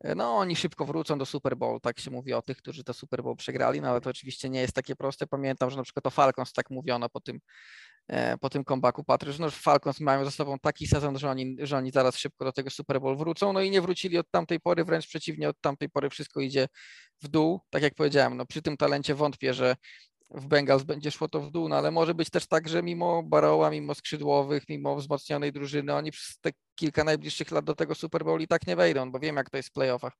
e, no oni szybko wrócą do Super Bowl, tak się mówi o tych, którzy to Super Bowl przegrali, no ale to oczywiście nie jest takie proste. Pamiętam, że na przykład o Falcons tak mówiono po tym, po tym comebacku Patriots, no że Falcons mają za sobą taki sezon, że oni, że oni zaraz szybko do tego Super Bowl wrócą, no i nie wrócili od tamtej pory, wręcz przeciwnie, od tamtej pory wszystko idzie w dół. Tak jak powiedziałem, no przy tym talencie wątpię, że w Bengals będzie szło to w dół, no ale może być też tak, że mimo Barrowa, mimo skrzydłowych, mimo wzmocnionej drużyny, oni przez te kilka najbliższych lat do tego Super Bowl i tak nie wejdą, bo wiem jak to jest w playoffach.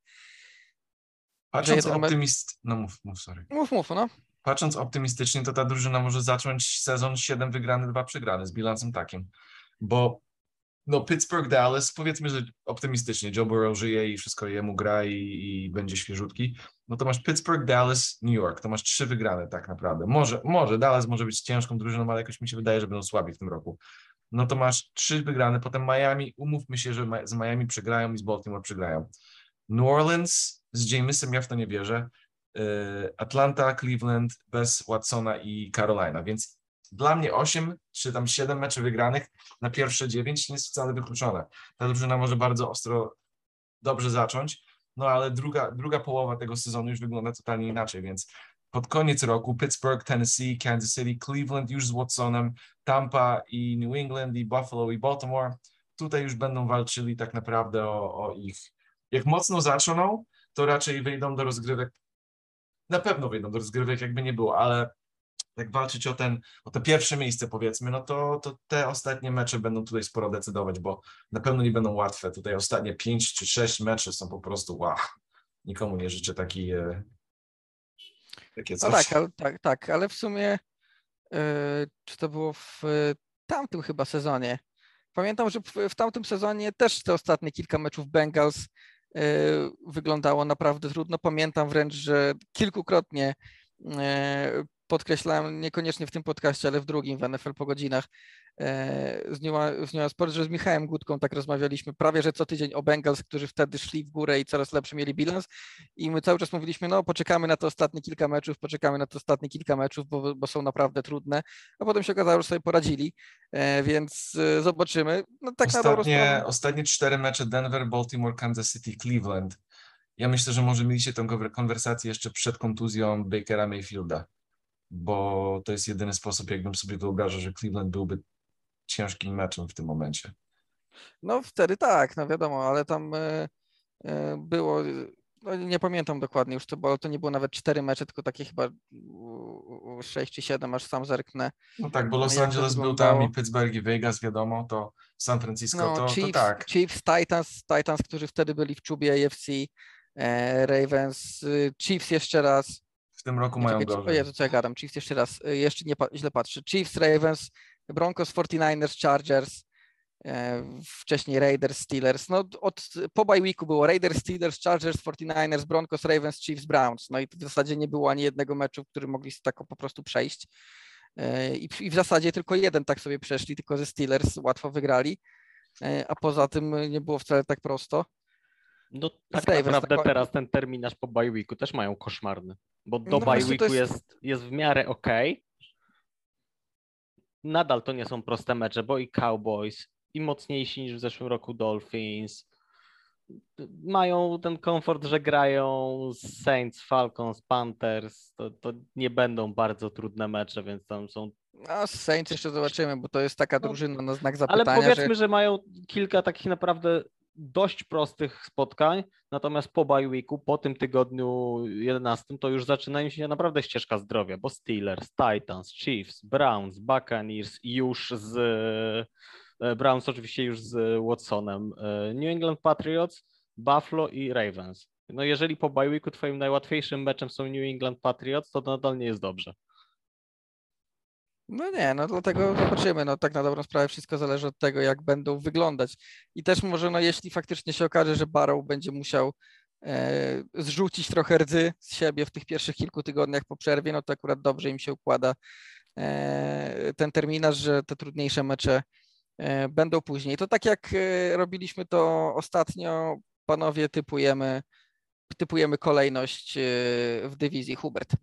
Patrząc optymist... No mów, mów, sorry. Mów, mów, no. Patrząc optymistycznie, to ta drużyna może zacząć sezon 7 wygrany, 2 przegrany z bilansem takim. Bo no Pittsburgh, Dallas, powiedzmy, że optymistycznie, Joe Burrow żyje i wszystko jemu gra i, i będzie świeżutki. No to masz Pittsburgh, Dallas, New York. To masz trzy wygrane tak naprawdę. Może, może Dallas może być ciężką drużyną, ale jakoś mi się wydaje, że będą słabi w tym roku. No to masz trzy wygrane, potem Miami, umówmy się, że z Miami przegrają i z Baltimore przegrają. New Orleans z Jamesem ja w to nie wierzę. Y, Atlanta, Cleveland bez Watsona i Carolina, więc dla mnie 8 czy tam 7 meczy wygranych na pierwsze 9 nie jest wcale wykluczone. Ta drużyna może bardzo ostro, dobrze zacząć, no ale druga, druga połowa tego sezonu już wygląda totalnie inaczej, więc pod koniec roku Pittsburgh, Tennessee, Kansas City, Cleveland już z Watsonem, Tampa i New England i Buffalo i Baltimore, tutaj już będą walczyli tak naprawdę o, o ich. Jak mocno zaczną, to raczej wyjdą do rozgrywek, na pewno wyjdą do rozgrywek, jakby nie było, ale jak walczyć o, ten, o to pierwsze miejsce, powiedzmy, no to, to te ostatnie mecze będą tutaj sporo decydować, bo na pewno nie będą łatwe. Tutaj ostatnie pięć czy sześć meczy są po prostu wow. Nikomu nie życzę taki, e, takie No coś. tak, ale, tak, tak, ale w sumie e, czy to było w tamtym chyba sezonie? Pamiętam, że w, w tamtym sezonie też te ostatnie kilka meczów Bengals wyglądało naprawdę trudno. Pamiętam wręcz, że kilkukrotnie e, podkreślałem, niekoniecznie w tym podcaście, ale w drugim w NFL po godzinach, e, z New, z że z Michałem Gutką tak rozmawialiśmy prawie, że co tydzień o Bengals, którzy wtedy szli w górę i coraz lepszy mieli bilans i my cały czas mówiliśmy, no poczekamy na to ostatnie kilka meczów, poczekamy na to ostatnie kilka meczów, bo, bo są naprawdę trudne, a potem się okazało, że sobie poradzili, e, więc e, zobaczymy. No, tak ostatnie, ostatnie cztery mecze Denver, Baltimore, Kansas City, Cleveland. Ja myślę, że może mieliście tę konwersację jeszcze przed kontuzją Bakera Mayfielda bo to jest jedyny sposób, jakbym sobie wyobrażał, że Cleveland byłby ciężkim meczem w tym momencie. No wtedy tak, no wiadomo, ale tam e, e, było, no nie pamiętam dokładnie już to, bo to nie było nawet cztery mecze, tylko takie chyba sześć czy siedem, aż sam zerknę. No tak, bo Los Angeles był tam i Pittsburgh i Vegas, wiadomo, to San Francisco, no, to, Chiefs, to tak. Chiefs, Titans, Titans, którzy wtedy byli w czubie AFC, e, Ravens, y, Chiefs jeszcze raz, tym roku mają czekaj, gorzej. Jezu, co ja gadam, Chiefs jeszcze raz, y, jeszcze nie źle patrzę. Chiefs, Ravens, Broncos, 49ers, Chargers, e, wcześniej Raiders, Steelers. No od, po bye weeku było Raiders, Steelers, Chargers, 49ers, Broncos, Ravens, Chiefs, Browns. No i w zasadzie nie było ani jednego meczu, w którym mogli tak po prostu przejść. E, I, I w zasadzie tylko jeden tak sobie przeszli, tylko ze Steelers łatwo wygrali, e, a poza tym nie było wcale tak prosto. No tak naprawdę tak... teraz ten terminarz po bye weeku też mają koszmarny, bo do no bye weeku jest... jest... Jest, w miarę ok. Nadal to nie są proste mecze, bo i Cowboys, i mocniejsi niż w zeszłym roku Dolphins, mają ten komfort, że grają z Saints, Falcons, Panthers, to, to nie będą bardzo trudne mecze, więc tam są a z Saints jeszcze zobaczymy, bo to jest taka no, drużyna na znak zapytania. Ale powiedzmy, że... że mają kilka takich naprawdę dość prostych spotkań, natomiast po bye weeku, po tym tygodniu 11, to już zaczynają się naprawdę ścieżka zdrowia, bo Steelers, Titans, Chiefs, Browns, Buccaneers już z e, Browns oczywiście już z Watsonem, e, New England Patriots, Buffalo i Ravens. No jeżeli po bye weeku twoim najłatwiejszym meczem są New England Patriots, to nadal nie jest dobrze. No nie, no dlatego zobaczymy. No tak na dobrą sprawę wszystko zależy od tego, jak będą wyglądać. I też może, no jeśli faktycznie się okaże, że Barrow będzie musiał e, zrzucić trochę rdzy z siebie w tych pierwszych kilku tygodniach po przerwie, no to akurat dobrze im się układa e, ten terminarz, że te trudniejsze mecze e, będą później. To tak jak e, robiliśmy to ostatnio, panowie, typujemy, typujemy kolejność e, w dywizji Hubert.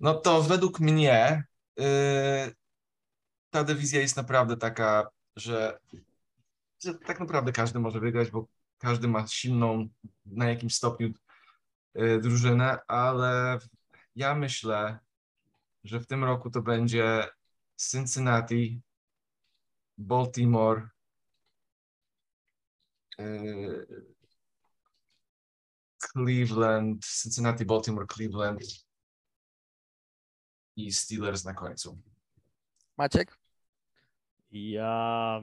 No to według mnie yy, ta dywizja jest naprawdę taka, że, że tak naprawdę każdy może wygrać, bo każdy ma silną na jakimś stopniu yy, drużynę, ale ja myślę, że w tym roku to będzie Cincinnati, Baltimore, yy, Cleveland, Cincinnati, Baltimore, Cleveland, i Steelers na końcu. Maciek? Ja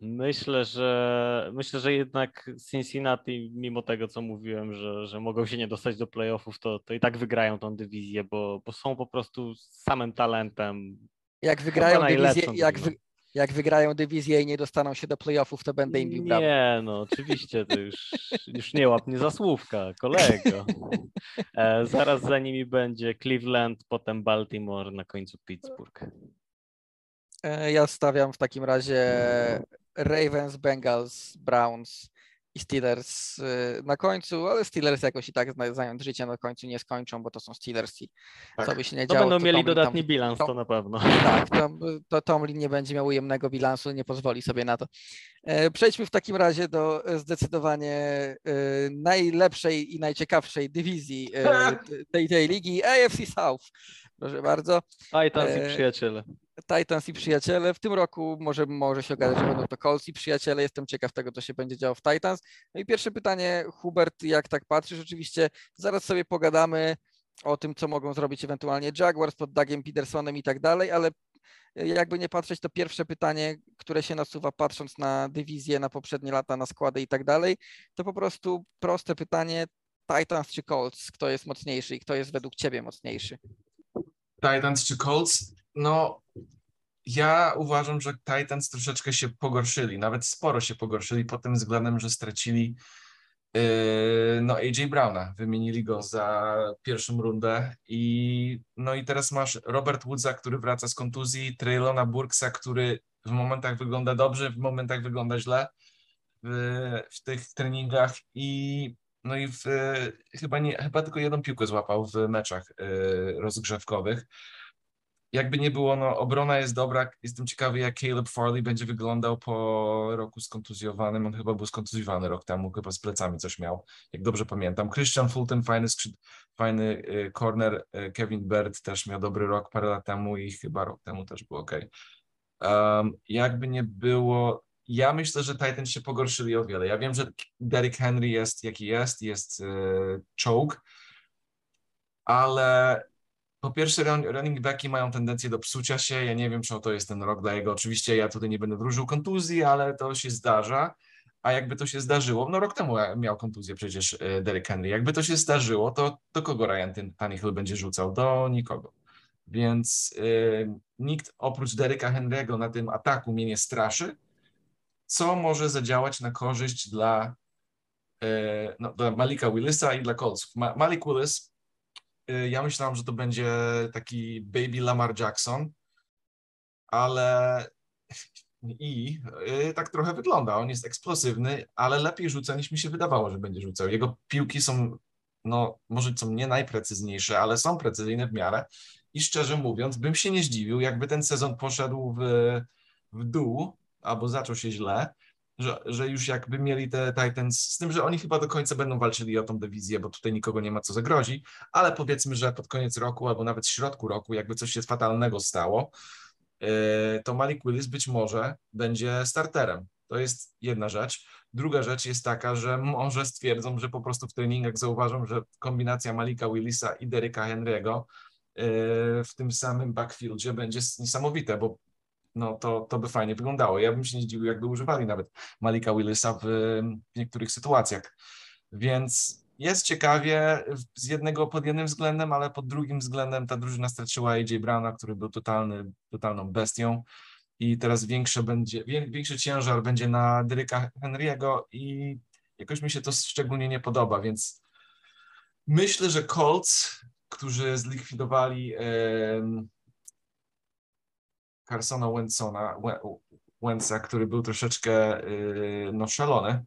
myślę, że myślę, że jednak Cincinnati, mimo tego, co mówiłem, że, że mogą się nie dostać do playoffów, to, to i tak wygrają tą dywizję, bo, bo są po prostu samym talentem. Jak wygrają dywizję, jak, wy, jak wygrają dywizję i nie dostaną się do playoffów, to będę im bił brawo. Nie, no oczywiście, to już, już nie łap mnie za słówka, kolego. E, zaraz za nimi będzie Cleveland, potem Baltimore, na końcu Pittsburgh. E, ja stawiam w takim razie Ravens, Bengals, Browns, i Steelers y, na końcu, ale Steelers jakoś i tak zająć życie na końcu nie skończą, bo to są Steelers i tak. co by się nie to działo. Będą to mieli Tomlin dodatni tam, bilans, to, to na pewno. Tak, to, to Tomlin nie będzie miał ujemnego bilansu, nie pozwoli sobie na to. E, przejdźmy w takim razie do zdecydowanie e, najlepszej i najciekawszej dywizji e, [LAUGHS] tej, tej ligi, AFC South. Proszę bardzo. Titans i przyjaciele. Titans i przyjaciele. W tym roku może, może się okazać, że będą to Colts i przyjaciele. Jestem ciekaw tego, co się będzie działo w Titans. No i pierwsze pytanie, Hubert, jak tak patrzysz? Oczywiście zaraz sobie pogadamy o tym, co mogą zrobić ewentualnie Jaguars pod Dougiem Petersonem i tak dalej, ale jakby nie patrzeć, to pierwsze pytanie, które się nasuwa patrząc na dywizję, na poprzednie lata, na składy i tak dalej, to po prostu proste pytanie, Titans czy Colts, kto jest mocniejszy i kto jest według Ciebie mocniejszy? Titans czy Colts? No, ja uważam, że Titans troszeczkę się pogorszyli, nawet sporo się pogorszyli pod tym względem, że stracili Yy, no AJ Browna, wymienili go za pierwszą rundę i no i teraz masz Robert Woodsa, który wraca z kontuzji, Traylona Burksa, który w momentach wygląda dobrze, w momentach wygląda źle w, w tych treningach i no i w, chyba, nie, chyba tylko jedną piłkę złapał w meczach yy, rozgrzewkowych jakby nie było, no obrona jest dobra. Jestem ciekawy, jak Caleb Farley będzie wyglądał po roku skontuzjowanym. On chyba był skontuzjowany rok temu, chyba z plecami coś miał, jak dobrze pamiętam. Christian Fulton, fajny, fajny y, corner. Y, Kevin Bird też miał dobry rok parę lat temu i chyba rok temu też był ok. Um, jakby nie było, ja myślę, że Titans się pogorszyli o wiele. Ja wiem, że Derrick Henry jest jaki jest, jest y, choke, ale po pierwsze, running backi mają tendencję do psucia się. Ja nie wiem, czy to jest ten rok dla jego. Oczywiście ja tutaj nie będę wróżył kontuzji, ale to się zdarza. A jakby to się zdarzyło, no rok temu miał kontuzję przecież e, Derek Henry. Jakby to się zdarzyło, to do kogo Ryan Tannehill będzie rzucał? Do nikogo. Więc yy, nikt oprócz Dereka Henry'ego na tym ataku mnie nie straszy, co może zadziałać na korzyść dla, no, dla Malika Willisa i dla Colts. Ma Malik Willis ja myślałem, że to będzie taki baby Lamar Jackson, ale [LAUGHS] i y, tak trochę wygląda. On jest eksplosywny, ale lepiej rzuca niż mi się wydawało, że będzie rzucał. Jego piłki są, no może są nie najprecyzyjniejsze, ale są precyzyjne w miarę. I szczerze mówiąc, bym się nie zdziwił, jakby ten sezon poszedł w, w dół albo zaczął się źle, że, że już jakby mieli te Titans, z tym, że oni chyba do końca będą walczyli o tą dywizję, bo tutaj nikogo nie ma co zagrozi, ale powiedzmy, że pod koniec roku albo nawet w środku roku, jakby coś się fatalnego stało, e, to Malik Willis być może będzie starterem. To jest jedna rzecz. Druga rzecz jest taka, że może stwierdzą, że po prostu w treningach zauważą, że kombinacja Malika Willisa i Deryka Henry'ego e, w tym samym backfieldzie będzie niesamowite, bo no to, to by fajnie wyglądało. Ja bym się nie zdziwił, jakby używali nawet Malika Willisa w, w niektórych sytuacjach. Więc jest ciekawie z jednego pod jednym względem, ale pod drugim względem ta drużyna straciła AJ Browna, który był totalny, totalną bestią i teraz większe będzie, większy ciężar będzie na Deryka Henry'ego i jakoś mi się to szczególnie nie podoba, więc myślę, że Colts, którzy zlikwidowali Carsona Wentzona, Wentza, który był troszeczkę yy, no, szalony.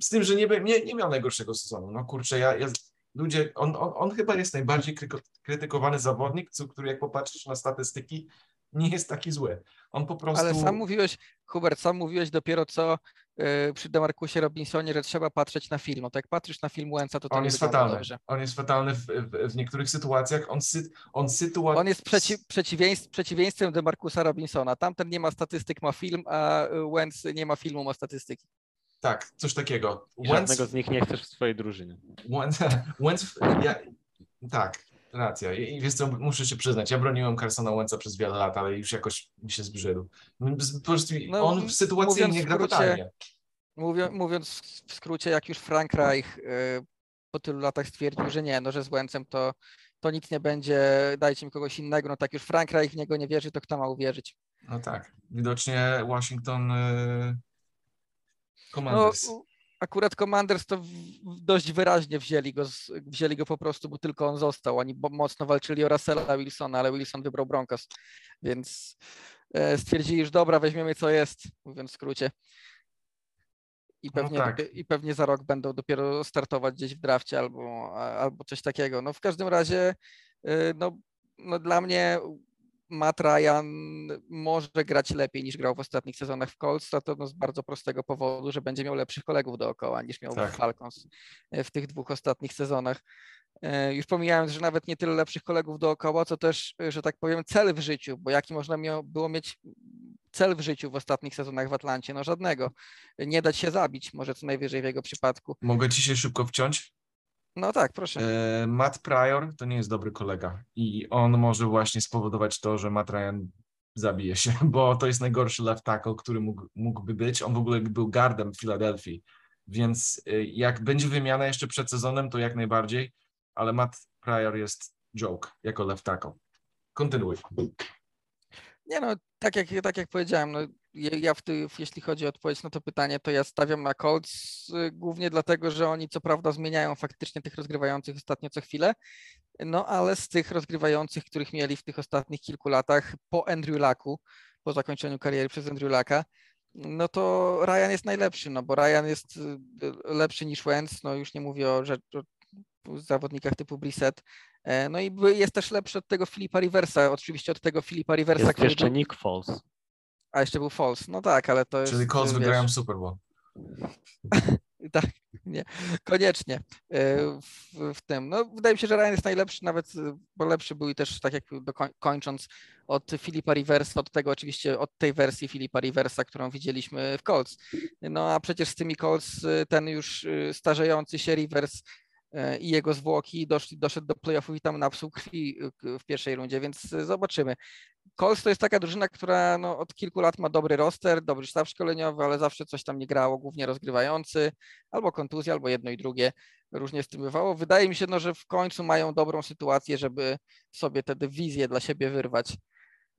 Z tym, że nie, nie, nie miał najgorszego sezonu. No kurczę, ja, ja ludzie, on, on, on chyba jest najbardziej krytykowany zawodnik, który jak popatrzysz na statystyki, nie jest taki zły. On po prostu... Ale sam mówiłeś, Hubert, sam mówiłeś dopiero co przy Demarcusie Robinsonie, że trzeba patrzeć na film. No to jak patrzysz na film Łęca, to on jest fatalny. Dobrze. On jest fatalny w, w, w niektórych sytuacjach. On, sy, on, sytua... on jest przeci, przeciwieństw, przeciwieństwem Demarcusa Robinsona. Tamten nie ma statystyk, ma film, a Łęc nie ma filmu, ma statystyki. Tak, coś takiego. Żadnego z nich nie chcesz w swojej drużynie. Łęc, Łęc [LAUGHS] ja, tak, Racja. I wiesz co, muszę się przyznać, ja broniłem Carsona Wentza przez wiele lat, ale już jakoś mi się zbrzydł. Po prostu no, on w sytuacji nie gra totalnie. Mówiąc w skrócie, jak już Frank Reich y, po tylu latach stwierdził, że nie, no że z Wencem to, to nic nie będzie, dajcie mi kogoś innego, no tak już Frank Reich w niego nie wierzy, to kto ma uwierzyć? No tak, widocznie Washington y, Commanders. No, akurat Commanders to dość wyraźnie wzięli go, wzięli go po prostu, bo tylko on został. Oni mocno walczyli o Russella Wilsona, ale Wilson wybrał Broncos, więc e, stwierdzili, że dobra, weźmiemy co jest, mówiąc w skrócie. I no pewnie, no tak. I pewnie za rok będą dopiero startować gdzieś w drafcie albo, albo coś takiego. No w każdym razie, e, no, no dla mnie Matt Ryan może grać lepiej niż grał w ostatnich sezonach w Colts, to, to z bardzo prostego powodu, że będzie miał lepszych kolegów dookoła niż miał tak. w Falcons e, w tych dwóch ostatnich sezonach. E, już pomijając, że nawet nie tyle lepszych kolegów dookoła, co też, e, że tak powiem, cel w życiu, bo jaki można miał, było mieć cel w życiu w ostatnich sezonach w Atlancie? No żadnego. Nie dać się zabić, może co najwyżej w jego przypadku. Mogę ci się szybko wciąć? No tak, proszę. E, Matt Pryor to nie jest dobry kolega i on może właśnie spowodować to, że Matt Ryan zabije się, [LAUGHS] bo to jest najgorszy left tackle, który mógł, mógłby być. On w ogóle był gardem w Filadelfii, więc e, jak będzie wymiana jeszcze przed sezonem, to jak najbardziej, ale Matt Pryor jest joke jako left tackle. Kontynuuj. Nie no, tak jak, tak jak powiedziałem, no, ja w ty, jeśli chodzi o odpowiedź na to pytanie, to ja stawiam na Colts y, głównie dlatego, że oni co prawda zmieniają faktycznie tych rozgrywających ostatnio co chwilę, no ale z tych rozgrywających, których mieli w tych ostatnich kilku latach po Andrew Lacku, po zakończeniu kariery przez Andrew Lacka, no to Ryan jest najlepszy, no bo Ryan jest y, lepszy niż Wentz, no już nie mówię o, o zawodnikach typu Brissett, no i jest też lepszy od tego Filipa Riversa, oczywiście od tego Filipa Riversa, jest który jeszcze był... Nick Foles. A jeszcze był False. No tak, ale to jest. Czyli Colts wygrają Super Bowl. [LAUGHS] tak, nie, koniecznie e, w, w, tym. No, wydaje mi się, że Ryan jest najlepszy, nawet e, bo lepszy był i też tak jak kończąc od Filipa Riversa, od tego oczywiście, od tej wersji Filipa Riversa, którą widzieliśmy w Colts. No a przecież z tymi Colts e, ten już starzejący się Rivers E, i jego zwłoki doszli, doszedł do playoffów i tam napsuł krwi w pierwszej rundzie, więc zobaczymy. Colts to jest taka drużyna, która no, od kilku lat ma dobry roster, dobry sztab szkoleniowy, ale zawsze coś tam nie grało, głównie rozgrywający, albo kontuzja, albo jedno i drugie. Różnie z tym bywało. Wydaje mi się, no, że w końcu mają dobrą sytuację, żeby sobie tę dywizję dla siebie wyrwać.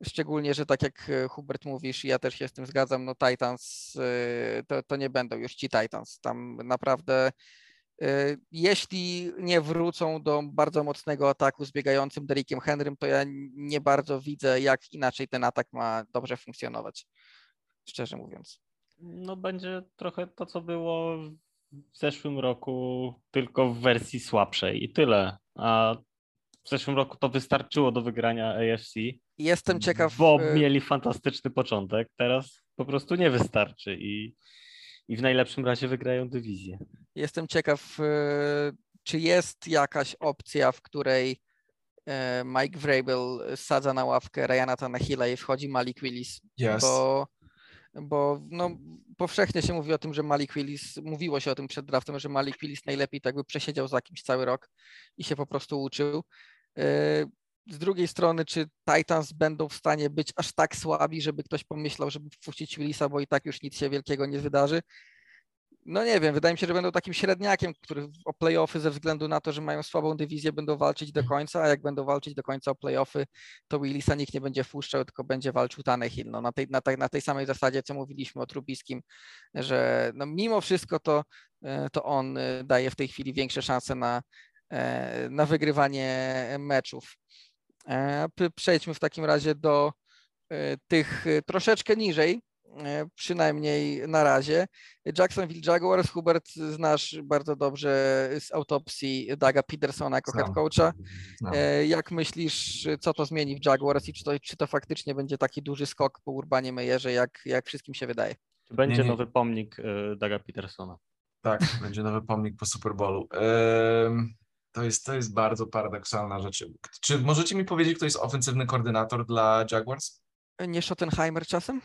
Szczególnie, że tak jak e, Hubert mówisz, ja też się z tym zgadzam, no Titans e, to, to nie będą już ci Titans. Tam naprawdę E, jeśli nie wrócą do bardzo mocnego ataku z biegającym Derrickiem Henrym, to ja nie bardzo widzę, jak inaczej ten atak ma dobrze funkcjonować, szczerze mówiąc. No będzie trochę to, co było w zeszłym roku, tylko w wersji słabszej i tyle. A w zeszłym roku to wystarczyło do wygrania AFC. Jestem ciekaw. Bo e, mieli fantastyczny początek, teraz po prostu nie wystarczy i i w najlepszym razie wygrają dywizję. Jestem ciekaw, e, czy jest jakaś opcja, w której e, Mike Vrabel sadza na ławkę Ryana Tanahila i wchodzi Malik Willis, yes. bo, bo no, powszechnie się mówi o tym, że Malik Willis, mówiło się o tym przed draftem, że Malik Willis najlepiej tak by przesiedział za kimś cały rok i się po prostu uczył. Z drugiej strony, czy Titans będą w stanie być aż tak słabi, żeby ktoś pomyślał, żeby wpuścić Willisa, bo i tak już nic się wielkiego nie wydarzy? No nie wiem, wydaje mi się, że będą takim średniakiem, który o playoffy ze względu na to, że mają słabą dywizję, będą walczyć do końca, a jak będą walczyć do końca o playoffy, to Willisa nikt nie będzie wpuszczał, tylko będzie walczył Tannehill. No, na, tej, na, tej, na tej samej zasadzie, co mówiliśmy o Trubiskim, że no, mimo wszystko to, e, to on e, daje w tej chwili większe szanse na, e, na wygrywanie meczów. E, przejdźmy w takim razie do e, tych e, troszeczkę niżej, przynajmniej na razie. Jacksonville Jaguars, Hubert, znasz bardzo dobrze z autopsji Daga Petersona jako head coacha. Jak myślisz, co to zmieni w Jaguars i czy to, czy to faktycznie będzie taki duży skok po Urbanie Mejerze, jak, jak wszystkim się wydaje? Czy będzie nie, nie. nowy pomnik Daga Petersona? Tak, będzie nowy pomnik po Super Bowlu. To jest, to jest bardzo paradoksalna rzecz. Czy możecie mi powiedzieć, kto jest ofensywny koordynator dla Jaguars? Nie Schottenheimer czasem?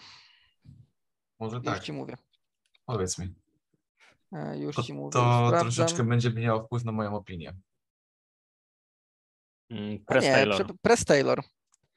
Może Już tak. ci mówię. Powiedz mi. E, już to, ci mówię. To Sprawdzam. troszeczkę będzie miało wpływ na moją opinię. Mm, Press nie, Taylor. Press Taylor.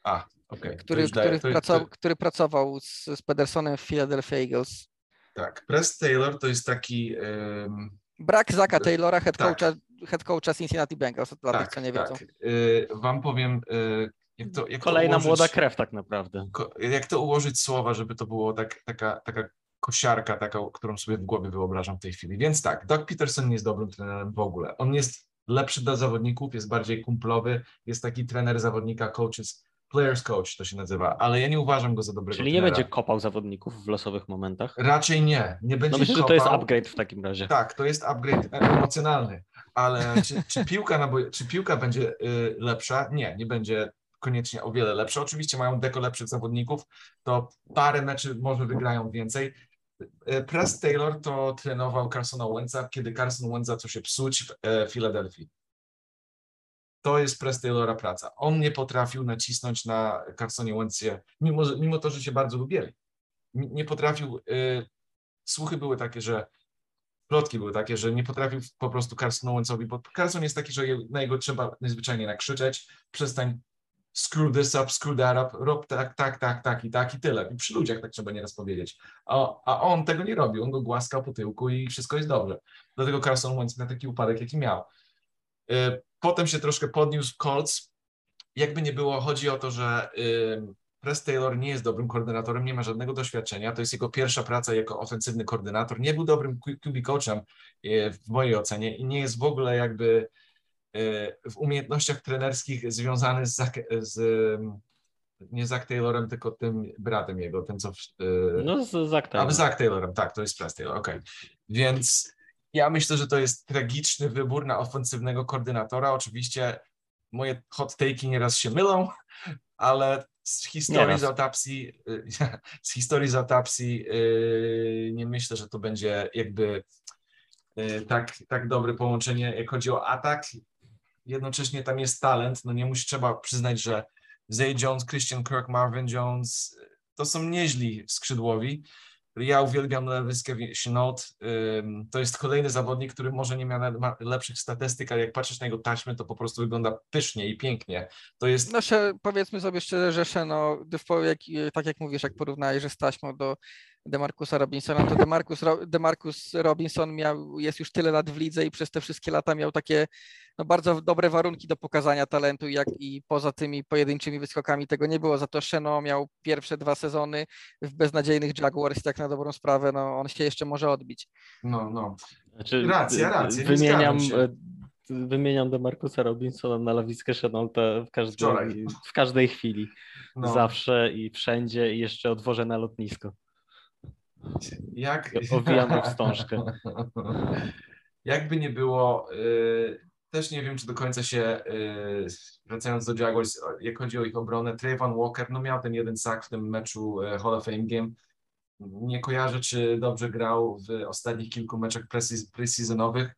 A, okej. Okay. Który, który, pracował, który pracował z, z Pedersonem w Philadelphia Eagles. Tak, Press Taylor to jest taki... Um... Brak Zaka Taylora, head tak. Head coacha Cincinnati Bengals, dla tak, tych, co nie tak. wiedzą. Yy, wam powiem, yy, jak to, jak Kolejna ułożyć, młoda krew tak naprawdę. Jak to ułożyć słowa, żeby to było tak, taka, taka kosiarka, taka, którą sobie w głowie wyobrażam w tej chwili. Więc tak, Doug Peterson nie jest dobrym trenerem w ogóle. On jest lepszy dla zawodników, jest bardziej kumplowy, jest taki trener zawodnika, coaches Players coach to się nazywa, ale ja nie uważam go za dobrego Czyli nie będzie kopał zawodników w losowych momentach? Raczej nie, nie będzie no myślę, kopał. że to jest upgrade w takim razie. Tak, to jest upgrade emocjonalny, ale czy, czy piłka, na czy piłka będzie y, lepsza? Nie, nie będzie koniecznie o wiele lepsza. Oczywiście mają deko lepszych zawodników, to parę meczy może wygrają więcej. Y, Press Taylor to trenował Carsona Wentza, kiedy Carson Wentz zaczął się psuć w e, Filadelfii. To jest Press Taylora praca. On nie potrafił nacisnąć na Carsonie Wentz'ie, mimo, mimo to, że się bardzo lubili. Nie potrafił, y, słuchy były takie, że plotki były takie, że nie potrafił po prostu Carson Wentzowi, bo Carson jest taki, że na jego trzeba najzwyczajniej nakrzyczeć, przestań screw this up, screw that up, rob tak, tak, tak, tak i tak i tyle. I przy ludziach tak trzeba nieraz powiedzieć. A, a on tego nie robił, on go głaskał po tyłku i wszystko jest dobrze. Dlatego Carson Wentz miał taki upadek, jaki miał. Y, Potem się troszkę podniósł Colts. Jakby nie było, chodzi o to, że Press Taylor nie jest dobrym koordynatorem, nie ma żadnego doświadczenia. To jest jego pierwsza praca jako ofensywny koordynator. Nie był dobrym QB coachem e, w mojej ocenie i nie jest w ogóle jakby w umiejętnościach trenerskich związany z, z nie Zach Taylorem, tylko tym bratem jego, ten co... No z Zach Taylorem. A, Zach Taylorem, tak, to jest Press Taylor, okej. Okay. Więc ja myślę, że to jest tragiczny wybór na ofensywnego koordynatora. Oczywiście moje hot take'i nieraz się mylą, ale z historii z autopsji, [LAUGHS] z historii z autopsji yy, nie myślę, że to będzie jakby yy, tak, tak dobre połączenie, jak chodzi o atak. Jednocześnie tam jest talent, no nie musi trzeba przyznać, że Zay Jones, Christian Kirk, Marvin Jones to są nieźli skrzydłowi, ja uwielbiam Lewyskę Chenault. To jest kolejny zawodnik, który może nie ma lepszych statystyk, ale jak patrzysz na jego taśmy, to po prostu wygląda pysznie i pięknie. To jest... No powiedzmy sobie szczerze, że Sheno, tak jak mówisz, jak porównałeś, z taśmą do Demarcusa Robinsona, to Demarcus, Demarcus Robinson miał, jest już tyle lat w lidze i przez te wszystkie lata miał takie no, bardzo dobre warunki do pokazania talentu, jak i poza tymi pojedynczymi wyskokami tego nie było. Za to Sheno miał pierwsze dwa sezony w beznadziejnych Jaguars, tak na dobrą sprawę, no, on się jeszcze może odbić. No, no. Znaczy, racja, racja. Wymieniam, e, wymieniam Demarcusa Robinsona na lawiskę Chenaulta w każdej, w każdej chwili. No. Zawsze i wszędzie i jeszcze odwożę na lotnisko. Jak... Owijam wstążkę. [LAUGHS] Jakby nie było, yy, też nie wiem, czy do końca się, yy, wracając do Jaguars, jak chodzi o ich obronę, Trayvon Walker, no miał ten jeden sack w tym meczu yy, Hall of Fame Game. Nie kojarzę, czy dobrze grał w ostatnich kilku meczach preseasonowych.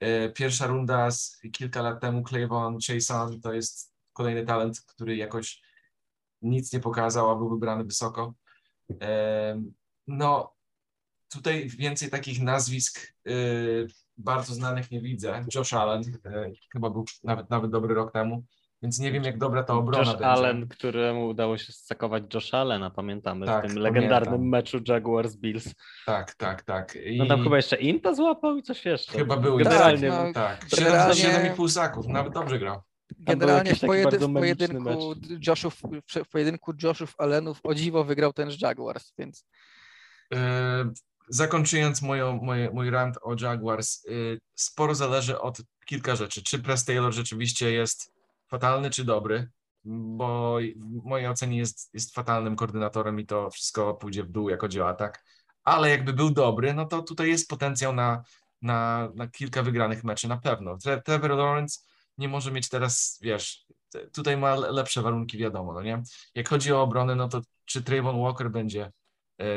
Yy, pierwsza runda z kilka lat temu, Clayvon Chason, to jest kolejny talent, który jakoś nic nie pokazał, a był wybrany wysoko. Yy, no, tutaj więcej takich nazwisk y, bardzo znanych nie widzę. Josh Allen, y, chyba był nawet, nawet dobry rok temu, więc nie wiem, jak dobra ta obrona Josh będzie. Allen, któremu udało się scakować Josh Allena, pamiętamy, tak, w tym pamiętam. legendarnym meczu Jaguars Bills. Tak, tak, tak. I... No tam chyba jeszcze Inta złapał i coś jeszcze. Chyba był generalnie. Tak, no, tak. Generalnie... 7,5 saków, nawet dobrze grał. Generalnie w, pojedy, w, pojedynku Joshów, w pojedynku Joshów Allenów o dziwo wygrał ten Jaguars, więc zakończając moją, moje, mój rant o Jaguars, e, sporo zależy od kilka rzeczy. Czy Press Taylor rzeczywiście jest fatalny, czy dobry, bo w mojej ocenie jest, jest fatalnym koordynatorem i to wszystko pójdzie w dół, jak chodzi o atak. Ale jakby był dobry, no to tutaj jest potencjał na, na, na kilka wygranych meczy na pewno. Trevor Lawrence nie może mieć teraz, wiesz, tutaj ma lepsze warunki, wiadomo, no nie? Jak chodzi o obronę, no to czy Trayvon Walker będzie E,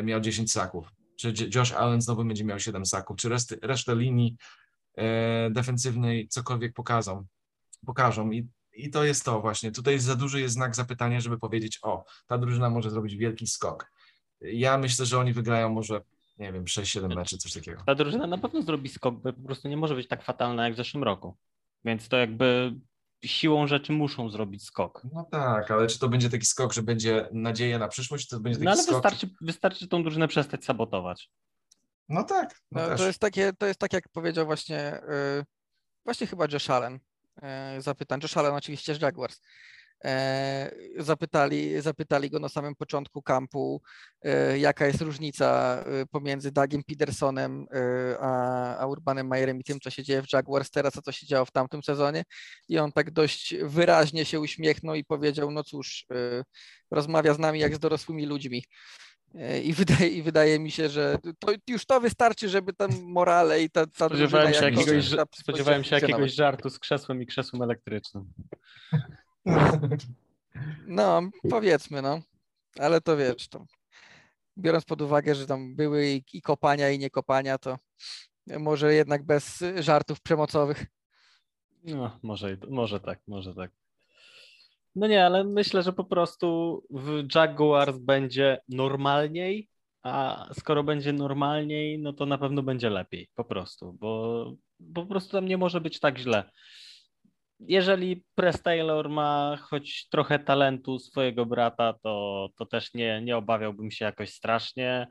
miał 10 saków, czy Josh Allen znowu będzie miał 7 saków, czy reszty, resztę linii e, defensywnej cokolwiek pokażą, pokażą i, i to jest to właśnie. Tutaj za duży jest znak zapytania, żeby powiedzieć, o, ta drużyna może zrobić wielki skok. Ja myślę, że oni wygrają może, nie wiem, 6-7 meczy, coś takiego. Ta drużyna na pewno zrobi skok, bo po prostu nie może być tak fatalna jak w zeszłym roku. Więc to jakby siłą rzeczy muszą zrobić skok. No tak, ale czy to będzie taki skok, że będzie nadzieja na przyszłość, czy to będzie taki no ale skok... wystarczy, wystarczy tą drużynę przestać sabotować. No tak. No no, to, jest takie, to jest tak, jak powiedział właśnie, yy, właśnie chyba Josh Allen, yy, zapytań. Josh Allen oczywiście z Jaguars. E, zapytali, zapytali go na samym początku kampu, e, jaka jest różnica e, pomiędzy Dagiem Petersonem a, a Urbanem Mayerem i tym, co się dzieje w Jaguars teraz, a co się działo w tamtym sezonie. I on tak dość wyraźnie się uśmiechnął i powiedział, no cóż, rozmawia z nami jak z dorosłymi ludźmi. I wydaje, I wydaje mi się, że to, już to wystarczy, żeby tam morale i ta, ta Spodziewałem się, jakiegoś, spodziewałem się jakiegoś żartu z krzesłem i krzesłem elektrycznym. No, powiedzmy, no. Ale to wiesz, to biorąc pod uwagę, że tam były i, i kopania, i niekopania, to może jednak bez żartów przemocowych. No, może, może tak, może tak. No nie, ale myślę, że po prostu w Jaguars będzie normalniej, a skoro będzie normalniej, no to na pewno będzie lepiej, po prostu, bo po prostu tam nie może być tak źle jeżeli Press Taylor ma choć trochę talentu swojego brata, to, to też nie, nie obawiałbym się jakoś strasznie.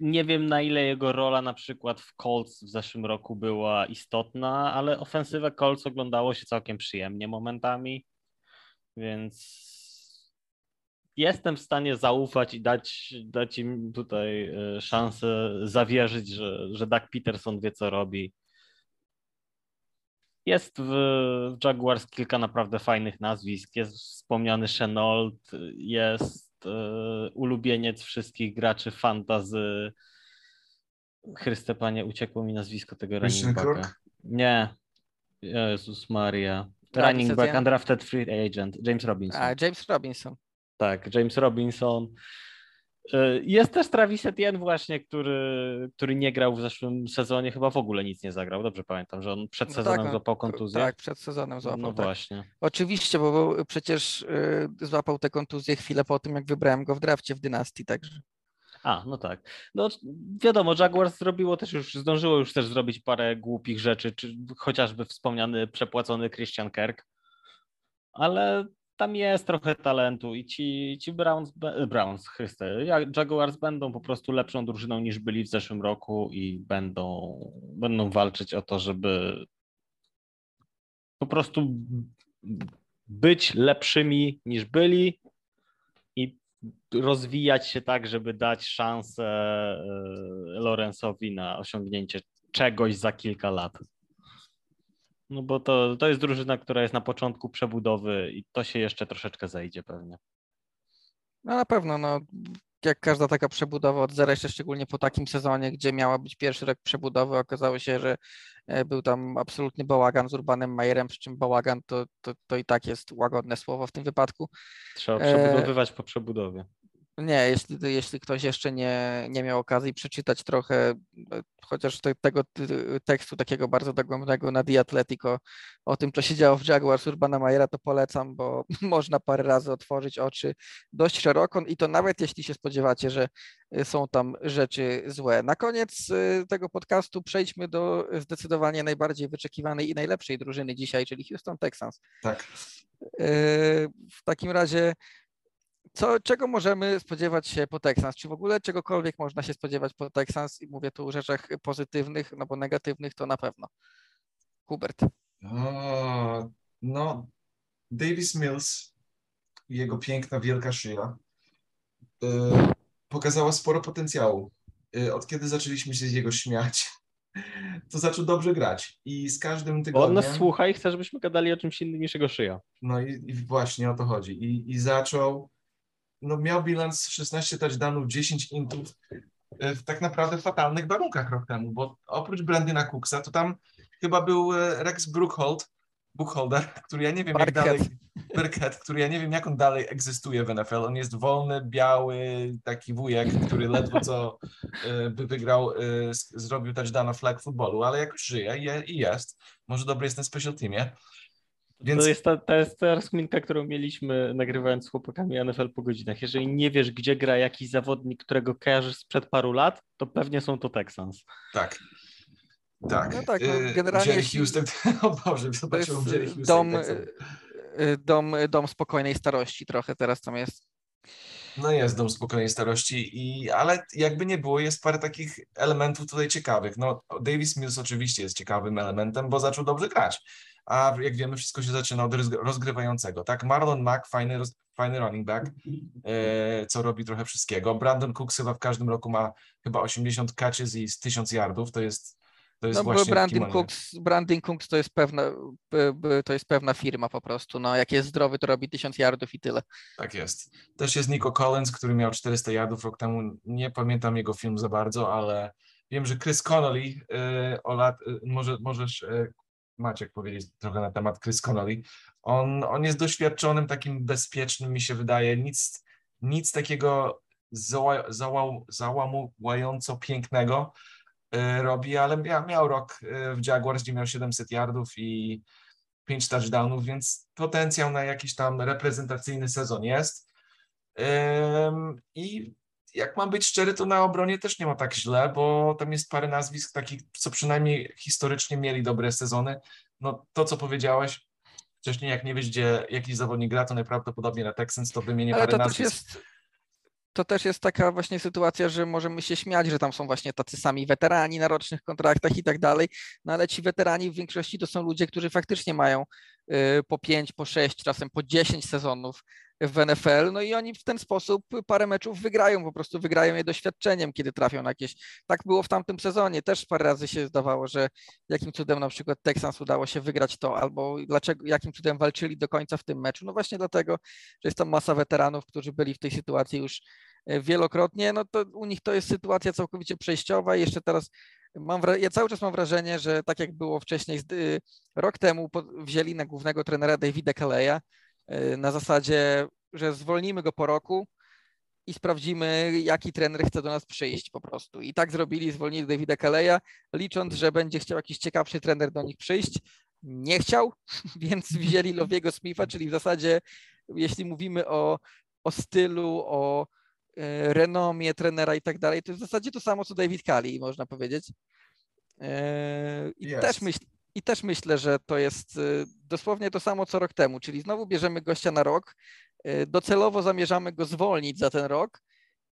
Nie wiem, na ile jego rola na przykład w Colts w zeszłym roku była istotna, ale ofensywę Colts oglądało się całkiem przyjemnie momentami, więc jestem w stanie zaufać i dać, dać im tutaj e, szansę zawierzyć, że, że Doug Peterson wie, co robi. Jest w, Jaguars kilka naprawdę fajnych nazwisk. Jest wspomniany Chenault, jest e, ulubieniec wszystkich graczy fantazy. Chryste Panie, uciekło mi nazwisko tego running backa. Nie. Jezus Maria. Running back, undrafted free agent, James Robinson. A, James Robinson. Tak, James Robinson. Y, jest też Travis Etienne właśnie, który, który nie grał w zeszłym sezonie, chyba w ogóle nic nie zagrał. Dobrze pamiętam, że on przed no sezonem tak, złapał kontuzję. Tak, przed sezonem złapał. No tak. właśnie. Oczywiście, bo przecież y, złapał tę kontuzję chwilę po tym, jak wybrałem go w drafcie w dynastii, także. A, no tak. No wiadomo, Jaguars zrobiło też już, zdążyło już też zrobić parę głupich rzeczy, czy chociażby wspomniany przepłacony Christian Kirk, ale tam jest trochę talentu i ci, ci Browns, Browns, Chryste, Jaguars będą po prostu lepszą drużyną niż byli w zeszłym roku i będą, będą walczyć o to, żeby po prostu być lepszymi niż byli i rozwijać się tak, żeby dać szansę e, Lorenzowi na osiągnięcie czegoś za kilka lat. No bo to, to jest drużyna, która jest na początku przebudowy i to się jeszcze troszeczkę zejdzie pewnie. No na pewno, no jak każda taka przebudowa od zera, jeszcze szczególnie po takim sezonie, gdzie miała być pierwszy rok przebudowy, okazało się, że e, był tam absolutny bałagan z Urbanem Majerem, przy czym bałagan to, to, to i tak jest łagodne słowo w tym wypadku. Trzeba przebudowywać e... po przebudowie. Nie, jeśli, jeśli ktoś jeszcze nie, nie miał okazji przeczytać trochę e, chociaż te, tego tekstu takiego bardzo dogłębnego na The Atletico o tym, co się działo w Jaguars Urbana Majera, to polecam, bo [LAUGHS] można parę razy otworzyć oczy dość szeroko i to nawet jeśli się spodziewacie, że e, są tam rzeczy złe. Na koniec e, tego podcastu przejdźmy do zdecydowanie najbardziej wyczekiwanej i najlepszej drużyny dzisiaj, czyli Houston Texans. Tak. W takim razie co, czego możemy spodziewać się po Texans? Czy w ogóle czegokolwiek można się spodziewać po Texans? I mówię tu o rzeczach pozytywnych, no bo negatywnych to na pewno. Hubert. No, Davis Mills i jego piękna, wielka szyja y, pokazała sporo potencjału. Y, od kiedy zaczęliśmy się z jego śmiać, [LAUGHS] to zaczął dobrze grać. I z każdym tygodniem... On nas słucha i chce, żebyśmy gadali o czymś innym niż jego szyja. No i, i właśnie o to chodzi. I, i zaczął no miał bilans 16 touchdownów, 10 intów e, w tak naprawdę fatalnych warunkach rok temu, bo oprócz Brandyna Cooksa to tam chyba był e, Rex Brookhold, Buchholder, który ja nie wiem jak dalej, który ja nie wiem jak on dalej egzystuje w NFL. On jest wolny, biały, taki wujek, który ledwo co e, by wygrał, zrobił touchdown flag footballu, ale jakoś żyje i jest. Może dobry jest na special teamie. Więc... To jest ta, ta, jest ta rozkminka, którą mieliśmy nagrywając z chłopakami NFL po godzinach. Jeżeli nie wiesz, gdzie gra jakiś zawodnik, którego kojarzysz sprzed paru lat, to pewnie są to Texans. Tak. Tak. No tak, no, y, generalnie Jerry Houston, [LAUGHS] o Boże, zobaczyłem Jerry Houston. Dom, y, y, dom, dom spokojnej starości trochę teraz tam jest. No jest dom spokojnej starości, i, ale jakby nie było, jest parę takich elementów tutaj ciekawych. No, Davis Mills oczywiście jest ciekawym elementem, bo zaczął dobrze grać a jak wiemy, wszystko się zaczyna od rozgrywającego, tak? Marlon Mack, fajny, fajny running back, e, co robi trochę wszystkiego. Brandon Cooks chyba w każdym roku ma chyba 80 catches i 1000 yardów, to jest to jest no, właśnie Brandon Cooks, Brandon Cooks to jest pewna, to jest pewna firma po prostu. No, jak jest zdrowy, to robi 1000 yardów i tyle. Tak jest. Też jest Nico Collins, który miał 400 yardów rok temu. Nie pamiętam jego film za bardzo, ale wiem, że Chris Connolly, yy, o lat, yy, może, możesz yy, Maciek powiedzieć trochę na temat Chris Connolly. On, on jest doświadczonym, takim bezpiecznym, mi się wydaje, nic, nic takiego zała, zała, załamująco pięknego y, robi, ale miał, miał rok y, w Jaguars, gdzie miał 700 yardów i 5 touchdownów, więc potencjał na jakiś tam reprezentacyjny sezon jest. I jak mam być szczery, to na obronie też nie ma tak źle, bo tam jest parę nazwisk takich, co przynajmniej historycznie mieli dobre sezony. No to, co powiedziałeś wcześniej, jak nie wiesz, gdzie jakiś zawodnik gra, to najprawdopodobniej na Texans, to wymienię Ale parę to nazwisk. Też jest, to też jest taka właśnie sytuacja, że możemy się śmiać, że tam są właśnie tacy sami weterani na rocznych kontraktach i tak dalej, no ale ci weterani w większości to są ludzie, którzy faktycznie mają y, po 5, po 6, czasem po 10 sezonów w NFL, no i oni w ten sposób parę meczów wygrają, po prostu wygrają je doświadczeniem, kiedy trafią na jakieś. Tak było w tamtym sezonie, też parę razy się zdawało, że jakim cudem na przykład Texans udało się wygrać to, albo dlaczego, jakim cudem walczyli do końca w tym meczu. No właśnie dlatego, że jest tam masa weteranów, którzy byli w tej sytuacji już e, wielokrotnie, no to u nich to jest sytuacja całkowicie przejściowa i jeszcze teraz mam, ja cały czas mam wrażenie, że tak jak było wcześniej, y, rok temu wzięli na głównego trenera Davida Kaleja, na zasadzie, że zwolnimy go po roku i sprawdzimy, jaki trener chce do nas przyjść po prostu. I tak zrobili, zwolnili Davida Kaleja, licząc, że będzie chciał jakiś ciekawszy trener do nich przyjść. Nie chciał, [LAUGHS] więc wzięli Lowiego Smitha, czyli w zasadzie, jeśli mówimy o, o stylu, o y, renomie trenera i tak dalej, to jest w zasadzie to samo, co David Kali, można powiedzieć. Y, I też myślę, i też myślę, że to jest y, dosłownie to samo co rok temu, czyli znowu bierzemy gościa na rok, y, docelowo zamierzamy go zwolnić za ten rok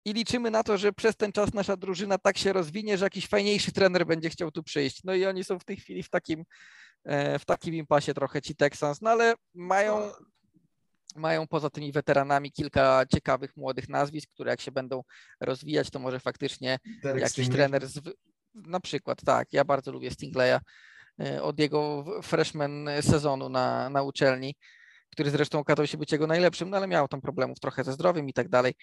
i liczymy na to, że przez ten czas nasza drużyna tak się rozwinie, że jakiś fajniejszy trener będzie chciał tu przyjść. No i oni są w tej chwili w takim, e, w takim impasie trochę ci Texans, no ale mają, mają poza tymi weteranami kilka ciekawych młodych nazwisk, które jak się będą rozwijać, to może faktycznie Derek jakiś Stingley. trener z, na przykład, tak, ja bardzo lubię Stingleya, od jego freshman sezonu na, na uczelni, który zresztą okazał się być jego najlepszym, no ale miał tam problemów trochę ze zdrowiem i tak dalej.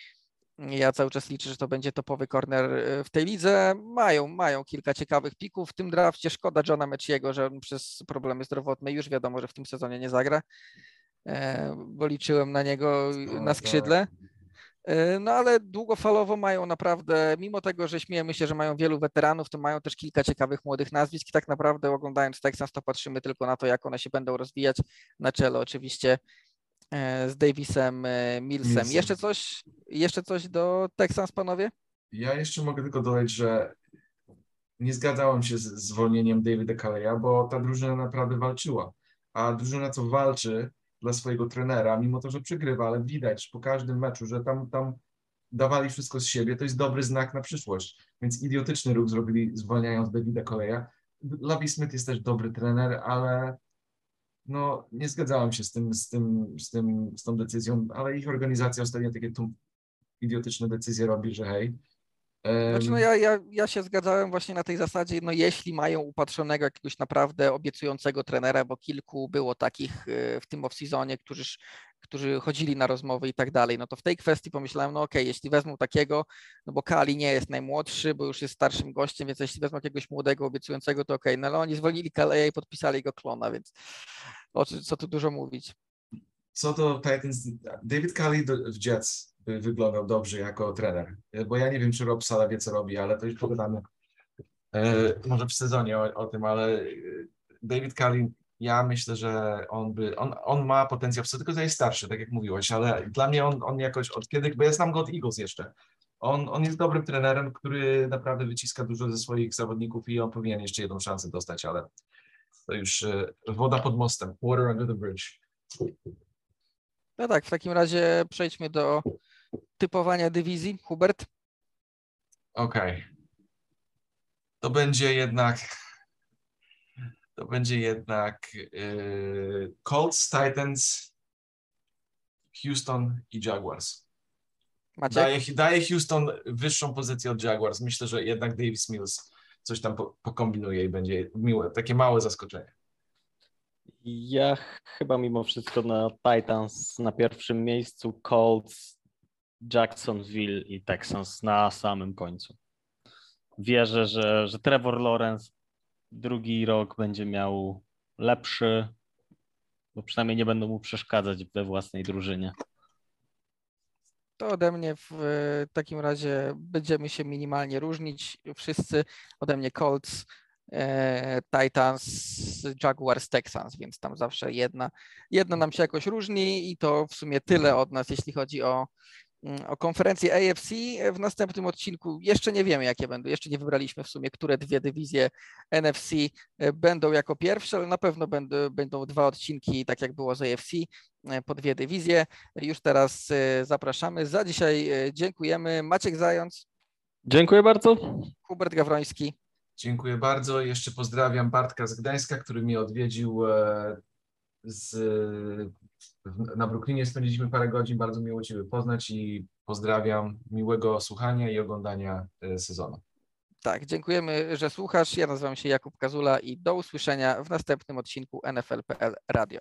Ja cały czas liczę, że to będzie topowy corner e, w tej lidze. Mają, mają kilka ciekawych pików w tym drafcie. Szkoda Johna Meciego, że on przez problemy zdrowotne już wiadomo, że w tym sezonie nie zagra, e, bo liczyłem na niego na skrzydle. E, no ale długofalowo mają naprawdę, mimo tego, że śmiejemy się, że mają wielu weteranów, to mają też kilka ciekawych młodych nazwisk i tak naprawdę oglądając Texans to patrzymy tylko na to, jak one się będą rozwijać na czele oczywiście e, z Davisem, e, Millsem. Millsem. Jeszcze coś, jeszcze coś do Texans, panowie? Ja jeszcze mogę tylko dodać, że nie zgadzałem się z zwolnieniem Davida Kaleja, bo ta drużyna naprawdę walczyła. A drużyna, co walczy, dla swojego trenera, mimo to, że przegrywa, ale widać po każdym meczu, że tam, tam dawali wszystko z siebie, to jest dobry znak na przyszłość. Więc idiotyczny ruch zrobili zwalniając Davida Koleja. Lavi Smith jest też dobry trener, ale no, nie zgadzałem się z tym, z tym, z tym, z tą decyzją, ale ich organizacja ostatnio takie idiotyczne decyzje robi, że hej, znaczy, no ja, ja, ja się zgadzałem właśnie na tej zasadzie, no jeśli mają upatrzonego jakiegoś naprawdę obiecującego trenera, bo kilku było takich y, w tym off-seasonie, którzy, którzy chodzili na rozmowy i tak dalej, no to w tej kwestii pomyślałem, no okej, okay, jeśli wezmą takiego, no bo Kali nie jest najmłodszy, bo już jest starszym gościem, więc jeśli wezmą jakiegoś młodego, obiecującego, to okej, okay. no ale oni zwolnili Kaleja i podpisali go klona, więc o co tu dużo mówić. Co do Titans, David Kali w Jets by wyglądał dobrze jako trener. Bo ja nie wiem, czy Rob Sala wie, co robi, ale to już pogadamy e, może w sezonie o, o, tym, ale David Kalin, ja myślę, że on by, on, on ma potencjał, tylko że jest starszy, tak jak mówiłeś, ale dla mnie on, on jakoś od kiedy, bo ja znam go od Eagles jeszcze, on, on jest dobrym trenerem, który naprawdę wyciska dużo ze swoich zawodników i on powinien jeszcze jedną szansę dostać, ale to już e, woda pod mostem, water under the bridge. No tak, w takim razie przejdźmy do typowania dywizji. Hubert? Okej. Okay. To będzie jednak to będzie jednak yy, Colts, Titans, Houston i Jaguars. Maciek? Daje, daje Houston wyższą pozycję od Jaguars. Myślę, że jednak Davis Mills coś tam po, pokombinuje i będzie miłe, takie małe zaskoczenie. Ja chyba mimo wszystko na Titans na pierwszym miejscu, Colts, Jacksonville i Texans na samym końcu. Wierzę, że, że Trevor Lawrence drugi rok będzie miał lepszy, bo przynajmniej nie będą mu przeszkadzać we własnej drużynie. To ode mnie w takim razie będziemy się minimalnie różnić. Wszyscy ode mnie Colts, E, Titans, Jaguars, Texans, więc tam zawsze jedna, jedna nam się jakoś różni i to w sumie tyle od nas, jeśli chodzi o, o konferencję AFC. W następnym odcinku jeszcze nie wiemy, jakie będą, jeszcze nie wybraliśmy w sumie, które dwie dywizje NFC e, będą jako pierwsze, ale na pewno będą, będą dwa odcinki, tak jak było z AFC, e, po dwie dywizje. Już teraz zapraszamy. Za dzisiaj dziękujemy. Maciek Zając. Dziękuję bardzo. Hubert Gawroński. Dziękuję bardzo. Jeszcze pozdrawiam Bartka z Gdańska, który mnie odwiedził e, z, na Brooklynie spędziliśmy parę godzin. Bardzo miło Ciebie poznać i pozdrawiam. Miłego słuchania i oglądania e, sezonu. Tak, dziękujemy, że słuchasz. Ja nazywam się Jakub Kazula i do usłyszenia w następnym odcinku NFL.pl Radio.